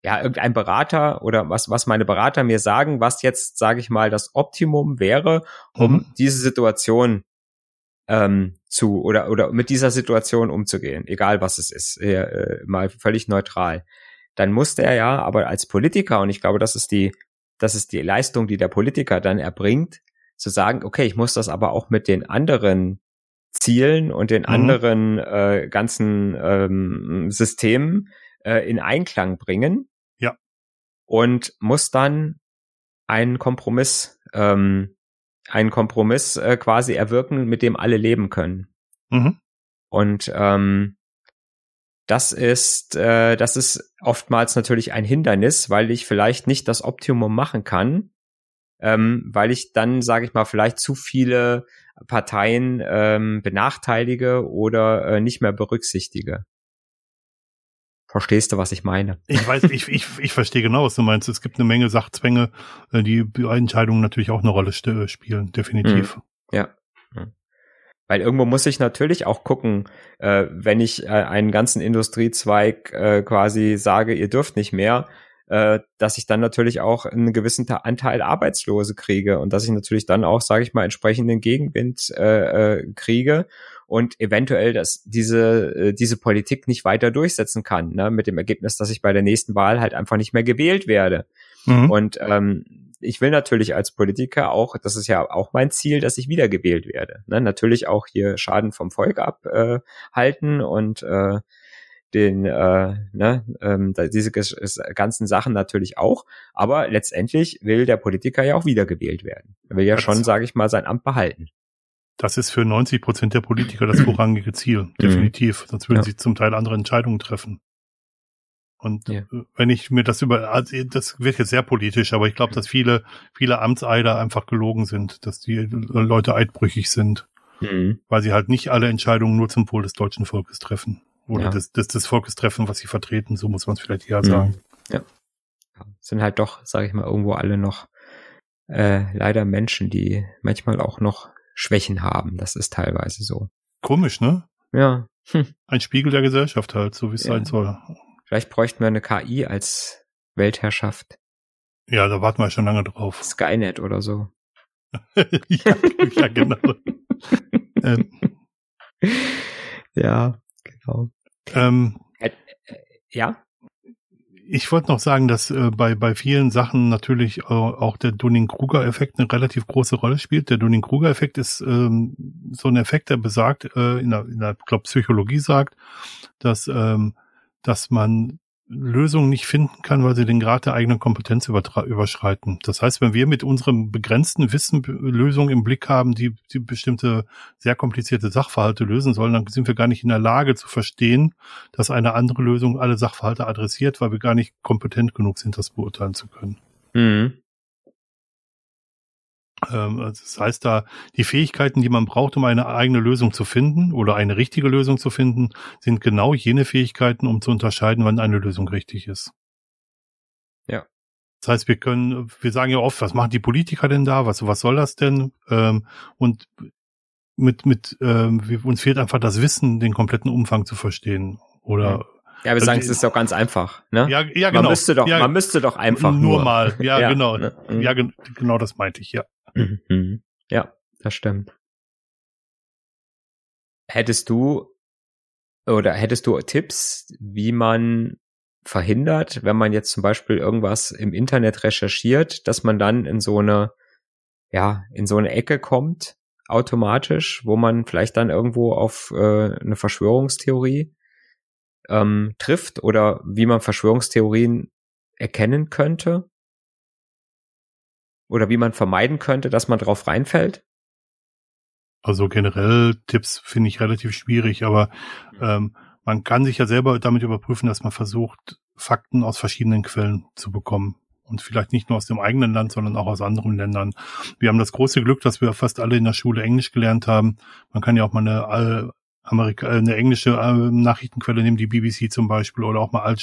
Speaker 1: ja, irgendein Berater oder was, was meine Berater mir sagen, was jetzt, sage ich mal, das Optimum wäre, um mhm. diese Situation ähm, zu oder oder mit dieser Situation umzugehen, egal was es ist, äh, mal völlig neutral. Dann muss der ja, aber als Politiker und ich glaube, das ist die, das ist die Leistung, die der Politiker dann erbringt, zu sagen, okay, ich muss das aber auch mit den anderen Zielen und den mhm. anderen äh, ganzen ähm, Systemen äh, in Einklang bringen und muss dann einen Kompromiss, ähm, einen Kompromiss äh, quasi erwirken, mit dem alle leben können. Mhm. Und ähm, das ist, äh, das ist oftmals natürlich ein Hindernis, weil ich vielleicht nicht das Optimum machen kann, ähm, weil ich dann, sage ich mal, vielleicht zu viele Parteien ähm, benachteilige oder äh, nicht mehr berücksichtige. Verstehst du, was ich meine?
Speaker 2: Ich weiß, ich, ich, ich verstehe genau, was du meinst. Es gibt eine Menge Sachzwänge, äh, die bei Entscheidungen natürlich auch eine Rolle spielen, definitiv.
Speaker 1: Mhm. Ja. Weil irgendwo muss ich natürlich auch gucken, äh, wenn ich äh, einen ganzen Industriezweig äh, quasi sage, ihr dürft nicht mehr, äh, dass ich dann natürlich auch einen gewissen Anteil Arbeitslose kriege und dass ich natürlich dann auch, sage ich mal, entsprechenden Gegenwind äh, äh, kriege und eventuell dass diese, äh, diese Politik nicht weiter durchsetzen kann, ne? mit dem Ergebnis, dass ich bei der nächsten Wahl halt einfach nicht mehr gewählt werde. Mhm. Und ähm, ich will natürlich als Politiker auch, das ist ja auch mein Ziel, dass ich wiedergewählt werde. Ne? Natürlich auch hier Schaden vom Volk abhalten äh, und äh, den, äh, ne, ähm, diese ganzen Sachen natürlich auch. Aber letztendlich will der Politiker ja auch wiedergewählt werden. Er will ja schon, sage ich mal, sein Amt behalten.
Speaker 2: Das ist für 90 Prozent der Politiker das vorrangige Ziel, mhm. definitiv. Sonst würden ja. sie zum Teil andere Entscheidungen treffen. Und ja. wenn ich mir das über, also das wird jetzt sehr politisch, aber ich glaube, dass viele, viele Amtseider einfach gelogen sind, dass die Leute eidbrüchig sind, mhm. weil sie halt nicht alle Entscheidungen nur zum Wohl des deutschen Volkes treffen. Oder ja. des, des, des Volkes treffen, was sie vertreten, so muss man es vielleicht eher sagen. Mhm.
Speaker 1: Ja. Sind halt doch, sage ich mal, irgendwo alle noch äh, leider Menschen, die manchmal auch noch Schwächen haben. Das ist teilweise so.
Speaker 2: Komisch, ne?
Speaker 1: Ja.
Speaker 2: Hm. Ein Spiegel der Gesellschaft halt, so wie es ja. sein soll.
Speaker 1: Vielleicht bräuchten wir eine KI als Weltherrschaft.
Speaker 2: Ja, da warten wir schon lange drauf.
Speaker 1: Skynet oder so.
Speaker 2: ja, ja, genau.
Speaker 1: ähm. Ja, genau.
Speaker 2: Ähm,
Speaker 1: äh, äh, ja?
Speaker 2: ich wollte noch sagen, dass äh, bei, bei vielen Sachen natürlich äh, auch der Dunning-Kruger-Effekt eine relativ große Rolle spielt. Der Dunning-Kruger-Effekt ist ähm, so ein Effekt, der besagt, äh, in der, in der glaub, Psychologie sagt, dass, ähm, dass man Lösungen nicht finden kann, weil sie den Grad der eigenen Kompetenz überschreiten. Das heißt, wenn wir mit unserem begrenzten Wissen Lösungen im Blick haben, die, die bestimmte sehr komplizierte Sachverhalte lösen sollen, dann sind wir gar nicht in der Lage zu verstehen, dass eine andere Lösung alle Sachverhalte adressiert, weil wir gar nicht kompetent genug sind, das beurteilen zu können. Mhm. Ähm, also das heißt da, die Fähigkeiten, die man braucht, um eine eigene Lösung zu finden oder eine richtige Lösung zu finden, sind genau jene Fähigkeiten, um zu unterscheiden, wann eine Lösung richtig ist.
Speaker 1: Ja.
Speaker 2: Das heißt, wir können, wir sagen ja oft, was machen die Politiker denn da? Was, was soll das denn? Ähm, und mit, mit, ähm, uns fehlt einfach das Wissen, den kompletten Umfang zu verstehen. Oder
Speaker 1: ja, wir also sagen, es ist doch ganz einfach. Ne?
Speaker 2: Ja, ja, genau.
Speaker 1: Man müsste doch,
Speaker 2: ja,
Speaker 1: man müsste doch einfach
Speaker 2: nur, nur mal. Ja, ja genau. Ne? Ja, genau das meinte ich. Ja.
Speaker 1: Mhm. Ja, das stimmt. Hättest du oder hättest du Tipps, wie man verhindert, wenn man jetzt zum Beispiel irgendwas im Internet recherchiert, dass man dann in so eine, ja, in so eine Ecke kommt, automatisch, wo man vielleicht dann irgendwo auf äh, eine Verschwörungstheorie ähm, trifft oder wie man Verschwörungstheorien erkennen könnte? Oder wie man vermeiden könnte, dass man drauf reinfällt?
Speaker 2: Also generell Tipps finde ich relativ schwierig, aber ähm, man kann sich ja selber damit überprüfen, dass man versucht, Fakten aus verschiedenen Quellen zu bekommen. Und vielleicht nicht nur aus dem eigenen Land, sondern auch aus anderen Ländern. Wir haben das große Glück, dass wir fast alle in der Schule Englisch gelernt haben. Man kann ja auch mal eine Amerika äh, eine englische äh, Nachrichtenquelle nehmen, die BBC zum Beispiel, oder auch mal Al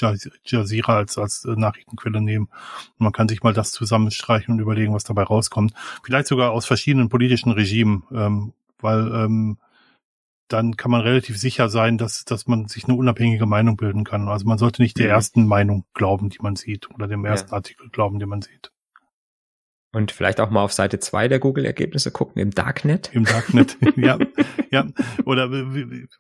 Speaker 2: Jazeera als, als äh, Nachrichtenquelle nehmen. Und man kann sich mal das zusammenstreichen und überlegen, was dabei rauskommt. Vielleicht sogar aus verschiedenen politischen Regimen, ähm, weil ähm, dann kann man relativ sicher sein, dass, dass man sich eine unabhängige Meinung bilden kann. Also man sollte nicht der mhm. ersten Meinung glauben, die man sieht, oder dem ersten ja. Artikel glauben, den man sieht.
Speaker 1: Und vielleicht auch mal auf Seite zwei der Google-Ergebnisse gucken, im Darknet.
Speaker 2: Im Darknet, ja. ja. Oder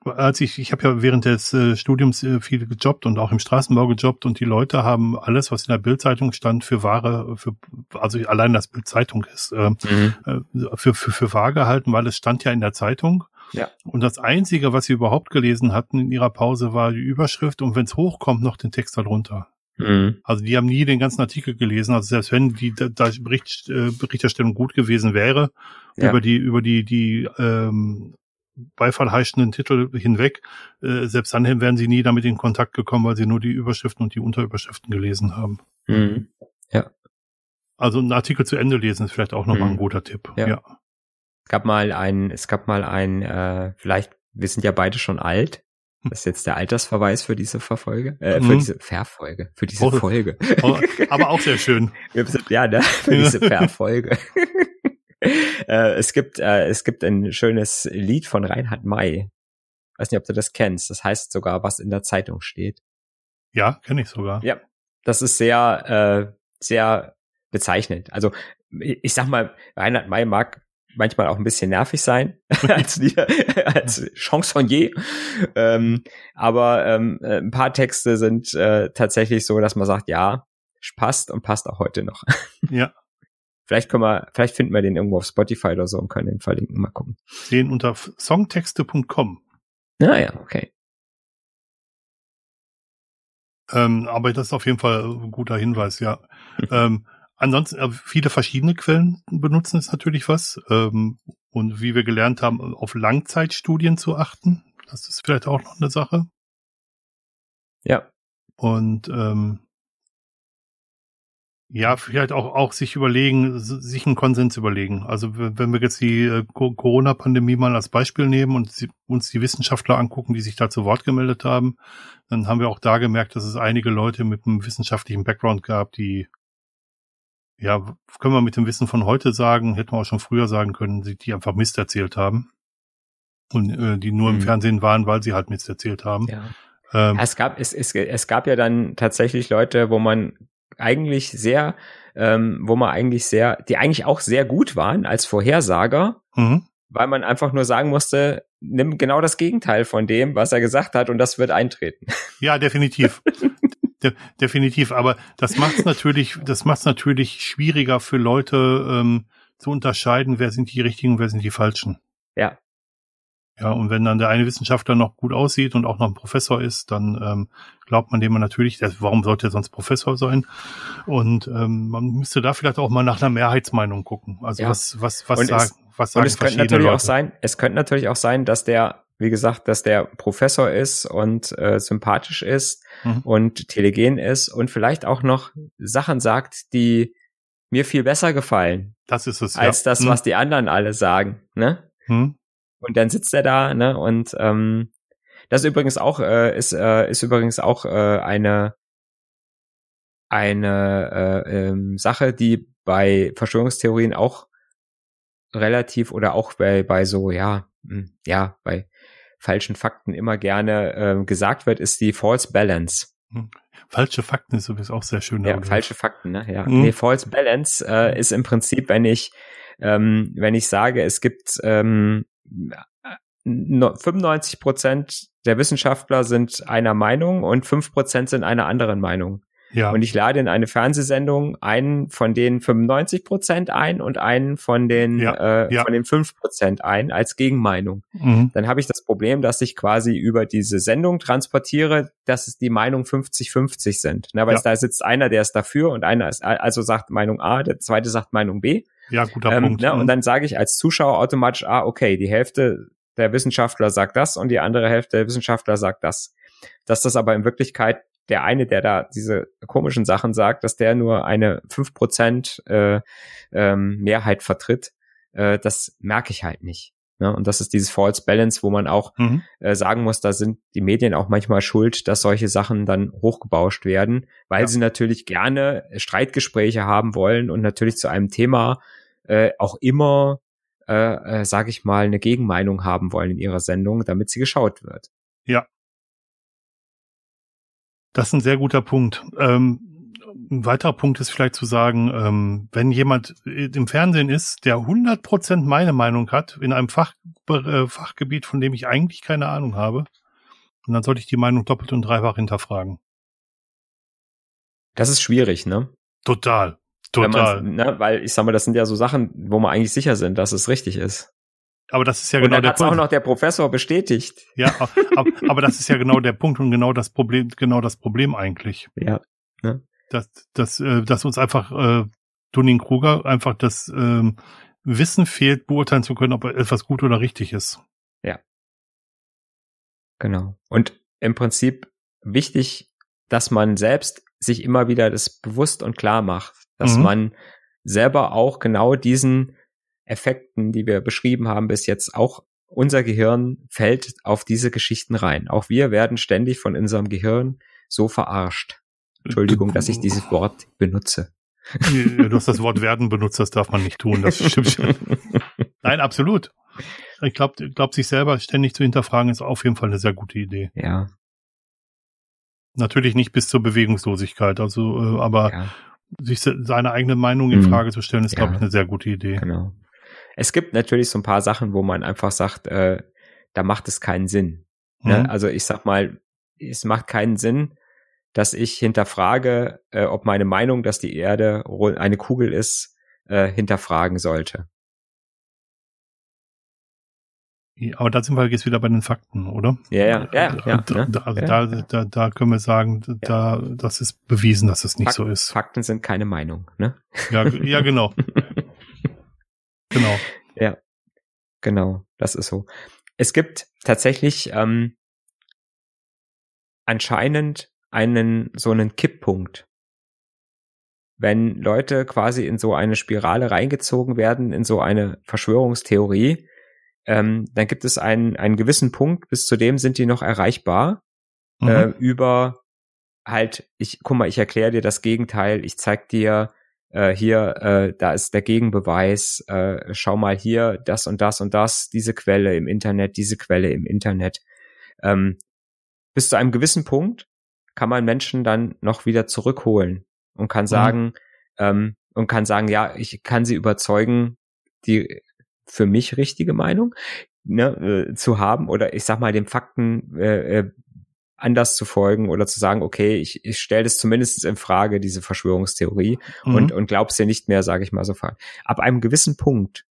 Speaker 2: als ich, ich habe ja während des äh, Studiums äh, viel gejobbt und auch im Straßenbau gejobbt und die Leute haben alles, was in der Bildzeitung stand, für Ware, für, also allein das Bildzeitung ist, äh, mhm. Äh, für, für, für wahr gehalten, weil es stand ja in der Zeitung.
Speaker 1: Ja.
Speaker 2: Und das Einzige, was sie überhaupt gelesen hatten in ihrer Pause, war die Überschrift und wenn es hochkommt, noch den Text darunter. Mhm. Also die haben nie den ganzen Artikel gelesen. Also selbst wenn die da, da Bericht, äh, Berichterstellung gut gewesen wäre, ja. über die, über die, die ähm, beifallheischenden Titel hinweg, äh, selbst dann wären sie nie damit in Kontakt gekommen, weil sie nur die Überschriften und die Unterüberschriften gelesen haben.
Speaker 1: Mhm. Ja.
Speaker 2: Also ein Artikel zu Ende lesen ist vielleicht auch nochmal mhm. ein guter Tipp. Ja. ja.
Speaker 1: Es gab mal ein, es gab mal ein, äh, vielleicht, wir sind ja beide schon alt, das ist jetzt der Altersverweis für diese Verfolge, äh, für mhm. diese Verfolge, für diese oh, Folge.
Speaker 2: Oh, aber auch sehr schön.
Speaker 1: ja, ne? Für diese Verfolge. äh, es gibt, äh, es gibt ein schönes Lied von Reinhard May. Weiß nicht, ob du das kennst. Das heißt sogar, was in der Zeitung steht.
Speaker 2: Ja, kenne ich sogar.
Speaker 1: Ja, das ist sehr, äh, sehr bezeichnend. Also ich sag mal, Reinhard May mag manchmal auch ein bisschen nervig sein als, als Chansonnier. Ähm, aber ähm, äh, ein paar Texte sind äh, tatsächlich so, dass man sagt, ja, passt und passt auch heute noch.
Speaker 2: Ja.
Speaker 1: Vielleicht können wir, vielleicht finden wir den irgendwo auf Spotify oder so und können den verlinken. Mal gucken.
Speaker 2: Den unter songtexte.com.
Speaker 1: Ah ja, okay.
Speaker 2: Ähm, aber das ist auf jeden Fall ein guter Hinweis, ja. ähm, Ansonsten äh, viele verschiedene Quellen benutzen ist natürlich was. Ähm, und wie wir gelernt haben, auf Langzeitstudien zu achten. Das ist vielleicht auch noch eine Sache.
Speaker 1: Ja.
Speaker 2: Und ähm, ja, vielleicht auch, auch sich überlegen, sich einen Konsens überlegen. Also wenn wir jetzt die äh, Corona-Pandemie mal als Beispiel nehmen und uns die Wissenschaftler angucken, die sich da zu Wort gemeldet haben, dann haben wir auch da gemerkt, dass es einige Leute mit einem wissenschaftlichen Background gab, die ja, können wir mit dem Wissen von heute sagen, hätten wir auch schon früher sagen können, die, die einfach Mist erzählt haben. Und äh, die nur mhm. im Fernsehen waren, weil sie halt Mist erzählt haben.
Speaker 1: Ja. Ähm, es gab, es, es, es gab ja dann tatsächlich Leute, wo man eigentlich sehr, ähm, wo man eigentlich sehr, die eigentlich auch sehr gut waren als Vorhersager, mhm. weil man einfach nur sagen musste, nimm genau das Gegenteil von dem, was er gesagt hat, und das wird eintreten.
Speaker 2: Ja, definitiv. De definitiv, aber das macht es natürlich, das macht natürlich schwieriger für Leute ähm, zu unterscheiden, wer sind die richtigen, wer sind die falschen.
Speaker 1: Ja.
Speaker 2: Ja, und wenn dann der eine Wissenschaftler noch gut aussieht und auch noch ein Professor ist, dann ähm, glaubt man dem natürlich, warum sollte er sonst Professor sein? Und ähm, man müsste da vielleicht auch mal nach einer Mehrheitsmeinung gucken. Also ja. was, was, was, sagen, es, was sagen
Speaker 1: und es könnte natürlich Leute? auch sein, es könnte natürlich auch sein, dass der, wie gesagt, dass der Professor ist und äh, sympathisch ist mhm. und telegen ist und vielleicht auch noch Sachen sagt, die mir viel besser gefallen.
Speaker 2: Das ist es,
Speaker 1: als ja. das, was mhm. die anderen alle sagen. Ne? Mhm. Und dann sitzt er da, ne? Und ähm, das übrigens auch äh, ist äh, ist übrigens auch äh, eine eine äh, ähm, Sache, die bei Verschwörungstheorien auch relativ oder auch bei bei so ja hm, ja bei falschen Fakten immer gerne äh, gesagt wird, ist die False Balance.
Speaker 2: Hm. Falsche Fakten ist übrigens auch sehr schön.
Speaker 1: Ja, falsche Fakten, ne? Ja. Mhm. Nee, False Balance äh, ist im Prinzip, wenn ich ähm, wenn ich sage, es gibt ähm, 95 Prozent der Wissenschaftler sind einer Meinung und 5 Prozent sind einer anderen Meinung. Ja. Und ich lade in eine Fernsehsendung einen von den 95 Prozent ein und einen von den, ja. Äh, ja. von den 5 Prozent ein als Gegenmeinung. Mhm. Dann habe ich das Problem, dass ich quasi über diese Sendung transportiere, dass es die Meinung 50-50 sind. Na, weil da sitzt einer, der ist dafür und einer ist, also sagt Meinung A, der zweite sagt Meinung B.
Speaker 2: Ja, guter ähm, Punkt.
Speaker 1: Ne, und dann sage ich als Zuschauer automatisch, ah, okay, die Hälfte der Wissenschaftler sagt das und die andere Hälfte der Wissenschaftler sagt das. Dass das aber in Wirklichkeit der eine, der da diese komischen Sachen sagt, dass der nur eine 5% äh, ähm, Mehrheit vertritt, äh, das merke ich halt nicht. Ne? Und das ist dieses False Balance, wo man auch mhm. äh, sagen muss, da sind die Medien auch manchmal schuld, dass solche Sachen dann hochgebauscht werden, weil ja. sie natürlich gerne Streitgespräche haben wollen und natürlich zu einem Thema äh, auch immer, äh, äh, sage ich mal, eine Gegenmeinung haben wollen in ihrer Sendung, damit sie geschaut wird.
Speaker 2: Ja. Das ist ein sehr guter Punkt. Ähm, ein weiterer Punkt ist vielleicht zu sagen, ähm, wenn jemand im Fernsehen ist, der 100% meine Meinung hat, in einem Fach, äh, Fachgebiet, von dem ich eigentlich keine Ahnung habe, dann sollte ich die Meinung doppelt und dreifach hinterfragen.
Speaker 1: Das ist schwierig, ne?
Speaker 2: Total. Total.
Speaker 1: Ne, weil ich sag mal, das sind ja so Sachen, wo man eigentlich sicher sind, dass es richtig ist.
Speaker 2: Aber das ist ja
Speaker 1: und
Speaker 2: genau
Speaker 1: der Punkt. auch noch der Professor bestätigt.
Speaker 2: Ja, aber, aber das ist ja genau der Punkt und genau das Problem, genau das Problem eigentlich.
Speaker 1: Ja. Ne?
Speaker 2: Dass, dass, äh, dass uns einfach äh, Dunning-Kruger einfach das ähm, Wissen fehlt, beurteilen zu können, ob etwas gut oder richtig ist.
Speaker 1: Ja. Genau. Und im Prinzip wichtig, dass man selbst sich immer wieder das bewusst und klar macht dass mhm. man selber auch genau diesen Effekten, die wir beschrieben haben bis jetzt, auch unser Gehirn fällt auf diese Geschichten rein. Auch wir werden ständig von unserem Gehirn so verarscht. Entschuldigung, dass ich dieses Wort benutze.
Speaker 2: Du hast das Wort werden benutzt, das darf man nicht tun. Das stimmt schon. Nein, absolut. Ich glaube, glaub, sich selber ständig zu hinterfragen, ist auf jeden Fall eine sehr gute Idee.
Speaker 1: Ja.
Speaker 2: Natürlich nicht bis zur Bewegungslosigkeit, also, äh, aber ja sich seine eigene Meinung in mhm. Frage zu stellen, ist, ja, glaube ich, eine sehr gute Idee.
Speaker 1: Genau. Es gibt natürlich so ein paar Sachen, wo man einfach sagt, äh, da macht es keinen Sinn. Ne? Mhm. Also ich sag mal, es macht keinen Sinn, dass ich hinterfrage, äh, ob meine Meinung, dass die Erde eine Kugel ist, äh, hinterfragen sollte.
Speaker 2: Aber da sind wir jetzt wieder bei den Fakten, oder?
Speaker 1: Ja, ja, ja. ja,
Speaker 2: da,
Speaker 1: da,
Speaker 2: also ja, da, da, da können wir sagen, da, das ist bewiesen, dass es nicht
Speaker 1: Fak
Speaker 2: so ist.
Speaker 1: Fakten sind keine Meinung, ne?
Speaker 2: Ja, ja, genau. genau.
Speaker 1: Ja, genau, das ist so. Es gibt tatsächlich ähm, anscheinend einen so einen Kipppunkt, wenn Leute quasi in so eine Spirale reingezogen werden, in so eine Verschwörungstheorie, ähm, dann gibt es einen, einen gewissen Punkt, bis zu dem sind die noch erreichbar mhm. äh, über halt, ich, guck mal, ich erkläre dir das Gegenteil, ich zeig dir äh, hier, äh, da ist der Gegenbeweis, äh, schau mal hier, das und das und das, diese Quelle im Internet, diese Quelle im Internet. Ähm, bis zu einem gewissen Punkt kann man Menschen dann noch wieder zurückholen und kann mhm. sagen, mhm. ähm, und kann sagen, ja, ich kann sie überzeugen, die für mich richtige Meinung ne, äh, zu haben oder ich sag mal dem Fakten äh, äh, anders zu folgen oder zu sagen, okay, ich, ich stelle das zumindest in Frage, diese Verschwörungstheorie mhm. und, und glaub's dir nicht mehr, sage ich mal so. Ab einem gewissen Punkt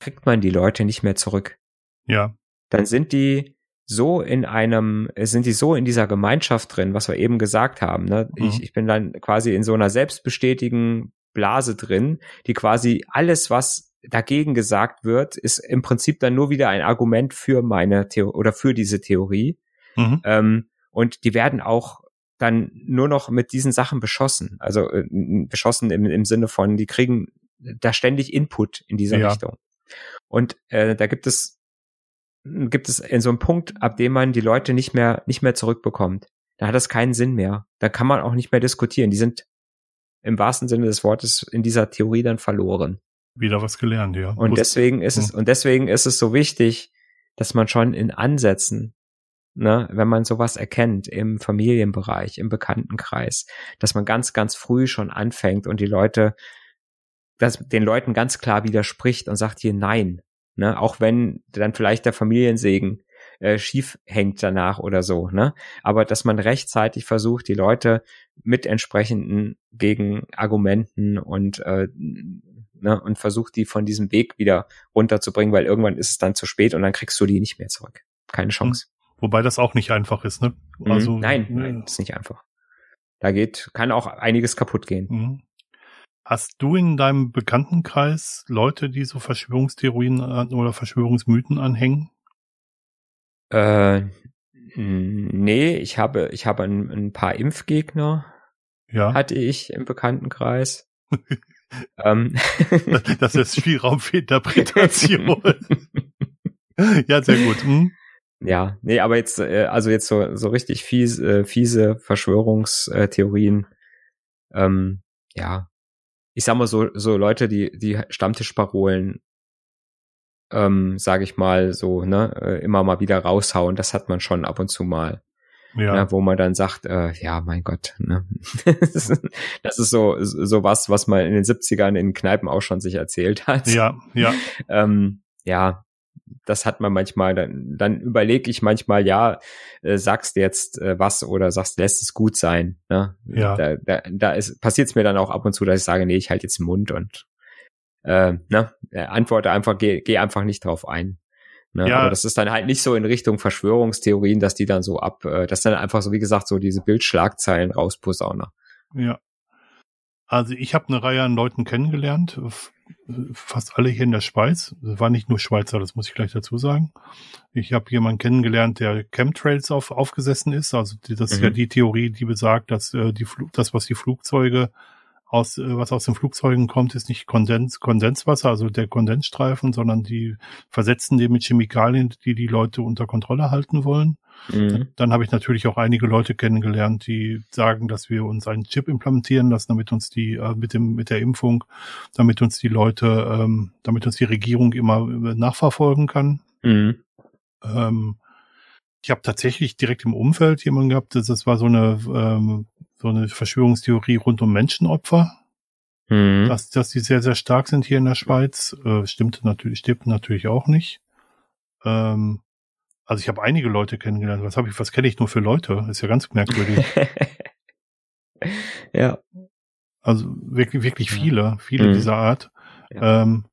Speaker 1: kriegt man die Leute nicht mehr zurück.
Speaker 2: Ja.
Speaker 1: Dann sind die so in einem, sind die so in dieser Gemeinschaft drin, was wir eben gesagt haben. Ne? Mhm. Ich, ich bin dann quasi in so einer selbstbestätigen Blase drin, die quasi alles, was dagegen gesagt wird, ist im Prinzip dann nur wieder ein Argument für meine Theorie oder für diese Theorie. Mhm. Ähm, und die werden auch dann nur noch mit diesen Sachen beschossen. Also äh, beschossen im, im Sinne von, die kriegen da ständig Input in dieser ja. Richtung. Und äh, da gibt es gibt es in so einem Punkt, ab dem man die Leute nicht mehr nicht mehr zurückbekommt. Da hat das keinen Sinn mehr. Da kann man auch nicht mehr diskutieren. Die sind im wahrsten Sinne des Wortes in dieser Theorie dann verloren.
Speaker 2: Wieder was gelernt, ja.
Speaker 1: Und deswegen ist es, hm. und deswegen ist es so wichtig, dass man schon in Ansätzen, ne, wenn man sowas erkennt im Familienbereich, im Bekanntenkreis, dass man ganz, ganz früh schon anfängt und die Leute, dass den Leuten ganz klar widerspricht und sagt hier nein, ne, auch wenn dann vielleicht der Familiensegen äh, schief hängt danach oder so, ne? Aber dass man rechtzeitig versucht, die Leute mit entsprechenden Gegenargumenten und äh, ne, und versucht, die von diesem Weg wieder runterzubringen, weil irgendwann ist es dann zu spät und dann kriegst du die nicht mehr zurück. Keine Chance.
Speaker 2: Wobei das auch nicht einfach ist, ne?
Speaker 1: Mhm. Also. Nein, nein, ist nicht einfach. Da geht, kann auch einiges kaputt gehen. Mhm.
Speaker 2: Hast du in deinem Bekanntenkreis Leute, die so Verschwörungstheorien oder Verschwörungsmythen anhängen?
Speaker 1: Äh, nee, ich habe, ich habe ein, ein paar Impfgegner. Ja. Hatte ich im Bekanntenkreis.
Speaker 2: ähm. Das ist Spielraum für Interpretation. ja, sehr gut. Hm?
Speaker 1: Ja, nee, aber jetzt, äh, also jetzt so, so richtig fies, äh, fiese Verschwörungstheorien. Ähm, ja, ich sag mal so, so Leute, die, die Stammtischparolen ähm, sage ich mal, so, ne, äh, immer mal wieder raushauen. Das hat man schon ab und zu mal. Ja. Ne, wo man dann sagt, äh, ja, mein Gott, ne? das, ist, so, so was, was man in den 70ern in Kneipen auch schon sich erzählt hat.
Speaker 2: Ja, ja.
Speaker 1: ähm, ja, das hat man manchmal, dann, dann überlege ich manchmal, ja, äh, sagst jetzt äh, was oder sagst, lässt es gut sein. Ne?
Speaker 2: Ja.
Speaker 1: Da, da, da ist, passiert es mir dann auch ab und zu, dass ich sage, nee, ich halte jetzt den Mund und äh, ne, äh, antworte einfach, geh, geh einfach nicht drauf ein. Ne? Ja. Aber das ist dann halt nicht so in Richtung Verschwörungstheorien, dass die dann so ab, äh, das dann einfach so, wie gesagt, so diese Bildschlagzeilen rausposaunen.
Speaker 2: Ja. Also ich habe eine Reihe an Leuten kennengelernt, fast alle hier in der Schweiz. Das war nicht nur Schweizer, das muss ich gleich dazu sagen. Ich habe jemanden kennengelernt, der Chemtrails auf, aufgesessen ist. Also das ist mhm. ja die Theorie, die besagt, dass äh, die Fl das, was die Flugzeuge aus, äh, was aus den Flugzeugen kommt, ist nicht Kondens, Kondenswasser, also der Kondensstreifen, sondern die versetzen den mit Chemikalien, die die Leute unter Kontrolle halten wollen. Mhm. Dann habe ich natürlich auch einige Leute kennengelernt, die sagen, dass wir uns einen Chip implementieren lassen, damit uns die äh, mit dem mit der Impfung, damit uns die Leute, ähm, damit uns die Regierung immer äh, nachverfolgen kann. Mhm. Ähm, ich habe tatsächlich direkt im Umfeld jemanden gehabt, das, das war so eine ähm, so eine Verschwörungstheorie rund um Menschenopfer. Mhm. Dass, dass die sehr, sehr stark sind hier in der Schweiz. Äh, stimmt natürlich, stimmt natürlich auch nicht. Ähm, also ich habe einige Leute kennengelernt. Was habe ich, was kenne ich nur für Leute? Ist ja ganz merkwürdig.
Speaker 1: ja.
Speaker 2: Also wirklich, wirklich viele, viele mhm. dieser Art. Ja. Ähm,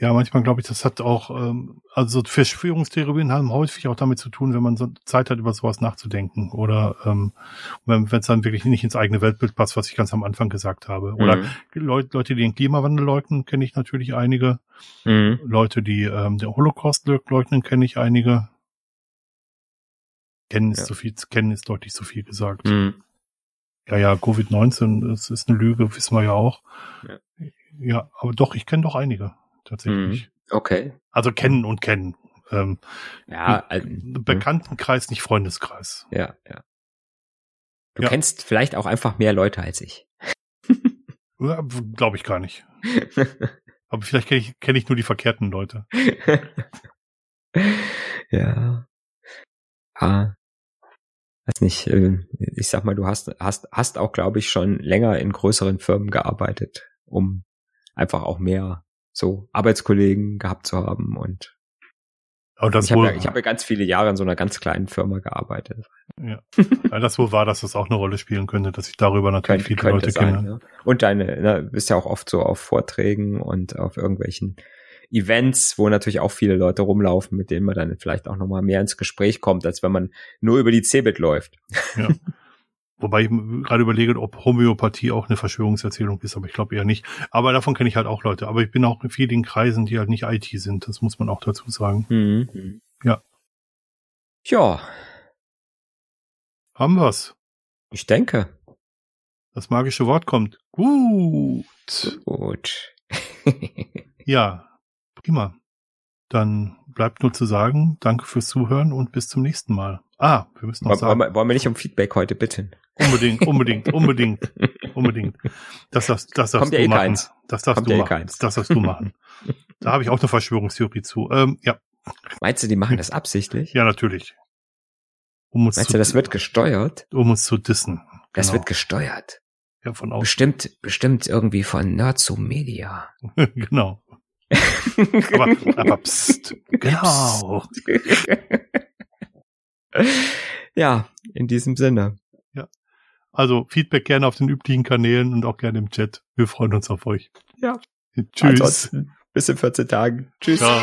Speaker 2: ja, manchmal glaube ich, das hat auch, ähm, also Verschwörungstheorien haben häufig auch damit zu tun, wenn man so Zeit hat, über sowas nachzudenken. Oder ähm, wenn es dann wirklich nicht ins eigene Weltbild passt, was ich ganz am Anfang gesagt habe. Oder mhm. Leute, Leute, die den Klimawandel leugnen, kenne ich natürlich einige. Mhm. Leute, die ähm, den Holocaust leugnen, kenne ich einige. Kennen ist ja. zu viel, kennen ist deutlich zu viel gesagt. Mhm. Ja, ja, Covid-19, das ist eine Lüge, wissen wir ja auch. Ja, ja aber doch, ich kenne doch einige tatsächlich.
Speaker 1: Mhm. Okay.
Speaker 2: Also kennen und kennen. Ähm, ja, äh, Bekanntenkreis, nicht Freundeskreis.
Speaker 1: Ja, ja. Du ja. kennst vielleicht auch einfach mehr Leute als ich.
Speaker 2: ja, Glaube ich gar nicht. Aber vielleicht kenne ich, kenn ich nur die verkehrten Leute.
Speaker 1: ja. Ah. Weiß nicht, äh, ich sag mal, du hast, hast, hast auch, glaube ich, schon länger in größeren Firmen gearbeitet, um einfach auch mehr so Arbeitskollegen gehabt zu haben und
Speaker 2: aber das
Speaker 1: ich habe ja, hab ja ganz viele Jahre in so einer ganz kleinen Firma gearbeitet.
Speaker 2: Ja. ja, das wohl war, dass das auch eine Rolle spielen könnte, dass ich darüber natürlich viele Leute sein, kenne.
Speaker 1: Ja. Und deine, ne, bist ja auch oft so auf Vorträgen und auf irgendwelchen Events, wo natürlich auch viele Leute rumlaufen, mit denen man dann vielleicht auch nochmal mehr ins Gespräch kommt, als wenn man nur über die Cebit läuft. Ja.
Speaker 2: Wobei ich gerade überlege, ob Homöopathie auch eine Verschwörungserzählung ist, aber ich glaube eher nicht. Aber davon kenne ich halt auch Leute. Aber ich bin auch in vielen Kreisen, die halt nicht IT sind. Das muss man auch dazu sagen. Mhm. Ja.
Speaker 1: Ja.
Speaker 2: Haben wir's.
Speaker 1: Ich denke.
Speaker 2: Das magische Wort kommt. Gut.
Speaker 1: Gut.
Speaker 2: ja, prima. Dann bleibt nur zu sagen, danke fürs Zuhören und bis zum nächsten Mal. Ah, wir müssen noch
Speaker 1: wollen,
Speaker 2: sagen.
Speaker 1: Wollen wir nicht um Feedback heute bitten?
Speaker 2: Unbedingt, unbedingt, unbedingt, unbedingt. Das darfst, das darfst
Speaker 1: Kommt
Speaker 2: du
Speaker 1: eh
Speaker 2: machen.
Speaker 1: Keins.
Speaker 2: Das darfst
Speaker 1: Kommt
Speaker 2: du
Speaker 1: eh
Speaker 2: machen.
Speaker 1: keins.
Speaker 2: Das darfst du machen. Da habe ich auch eine Verschwörungstheorie zu. Ähm, ja.
Speaker 1: Meinst du, die machen das absichtlich?
Speaker 2: Ja, natürlich. Um uns
Speaker 1: Meinst
Speaker 2: zu,
Speaker 1: du, das wird gesteuert?
Speaker 2: Um uns zu dissen.
Speaker 1: Das
Speaker 2: Genau.
Speaker 1: wird gesteuert.
Speaker 2: Ja, von außen.
Speaker 1: Bestimmt, bestimmt irgendwie von Nerdzoom Media.
Speaker 2: genau. Aber, aber pst. Genau.
Speaker 1: ja, in diesem Sinne.
Speaker 2: Also Feedback gerne auf den üblichen Kanälen und auch gerne im Chat. Wir freuen uns auf euch.
Speaker 1: Ja.
Speaker 2: Tschüss.
Speaker 1: Ansonsten bis in 14 Tagen. Tschüss.
Speaker 2: Ciao.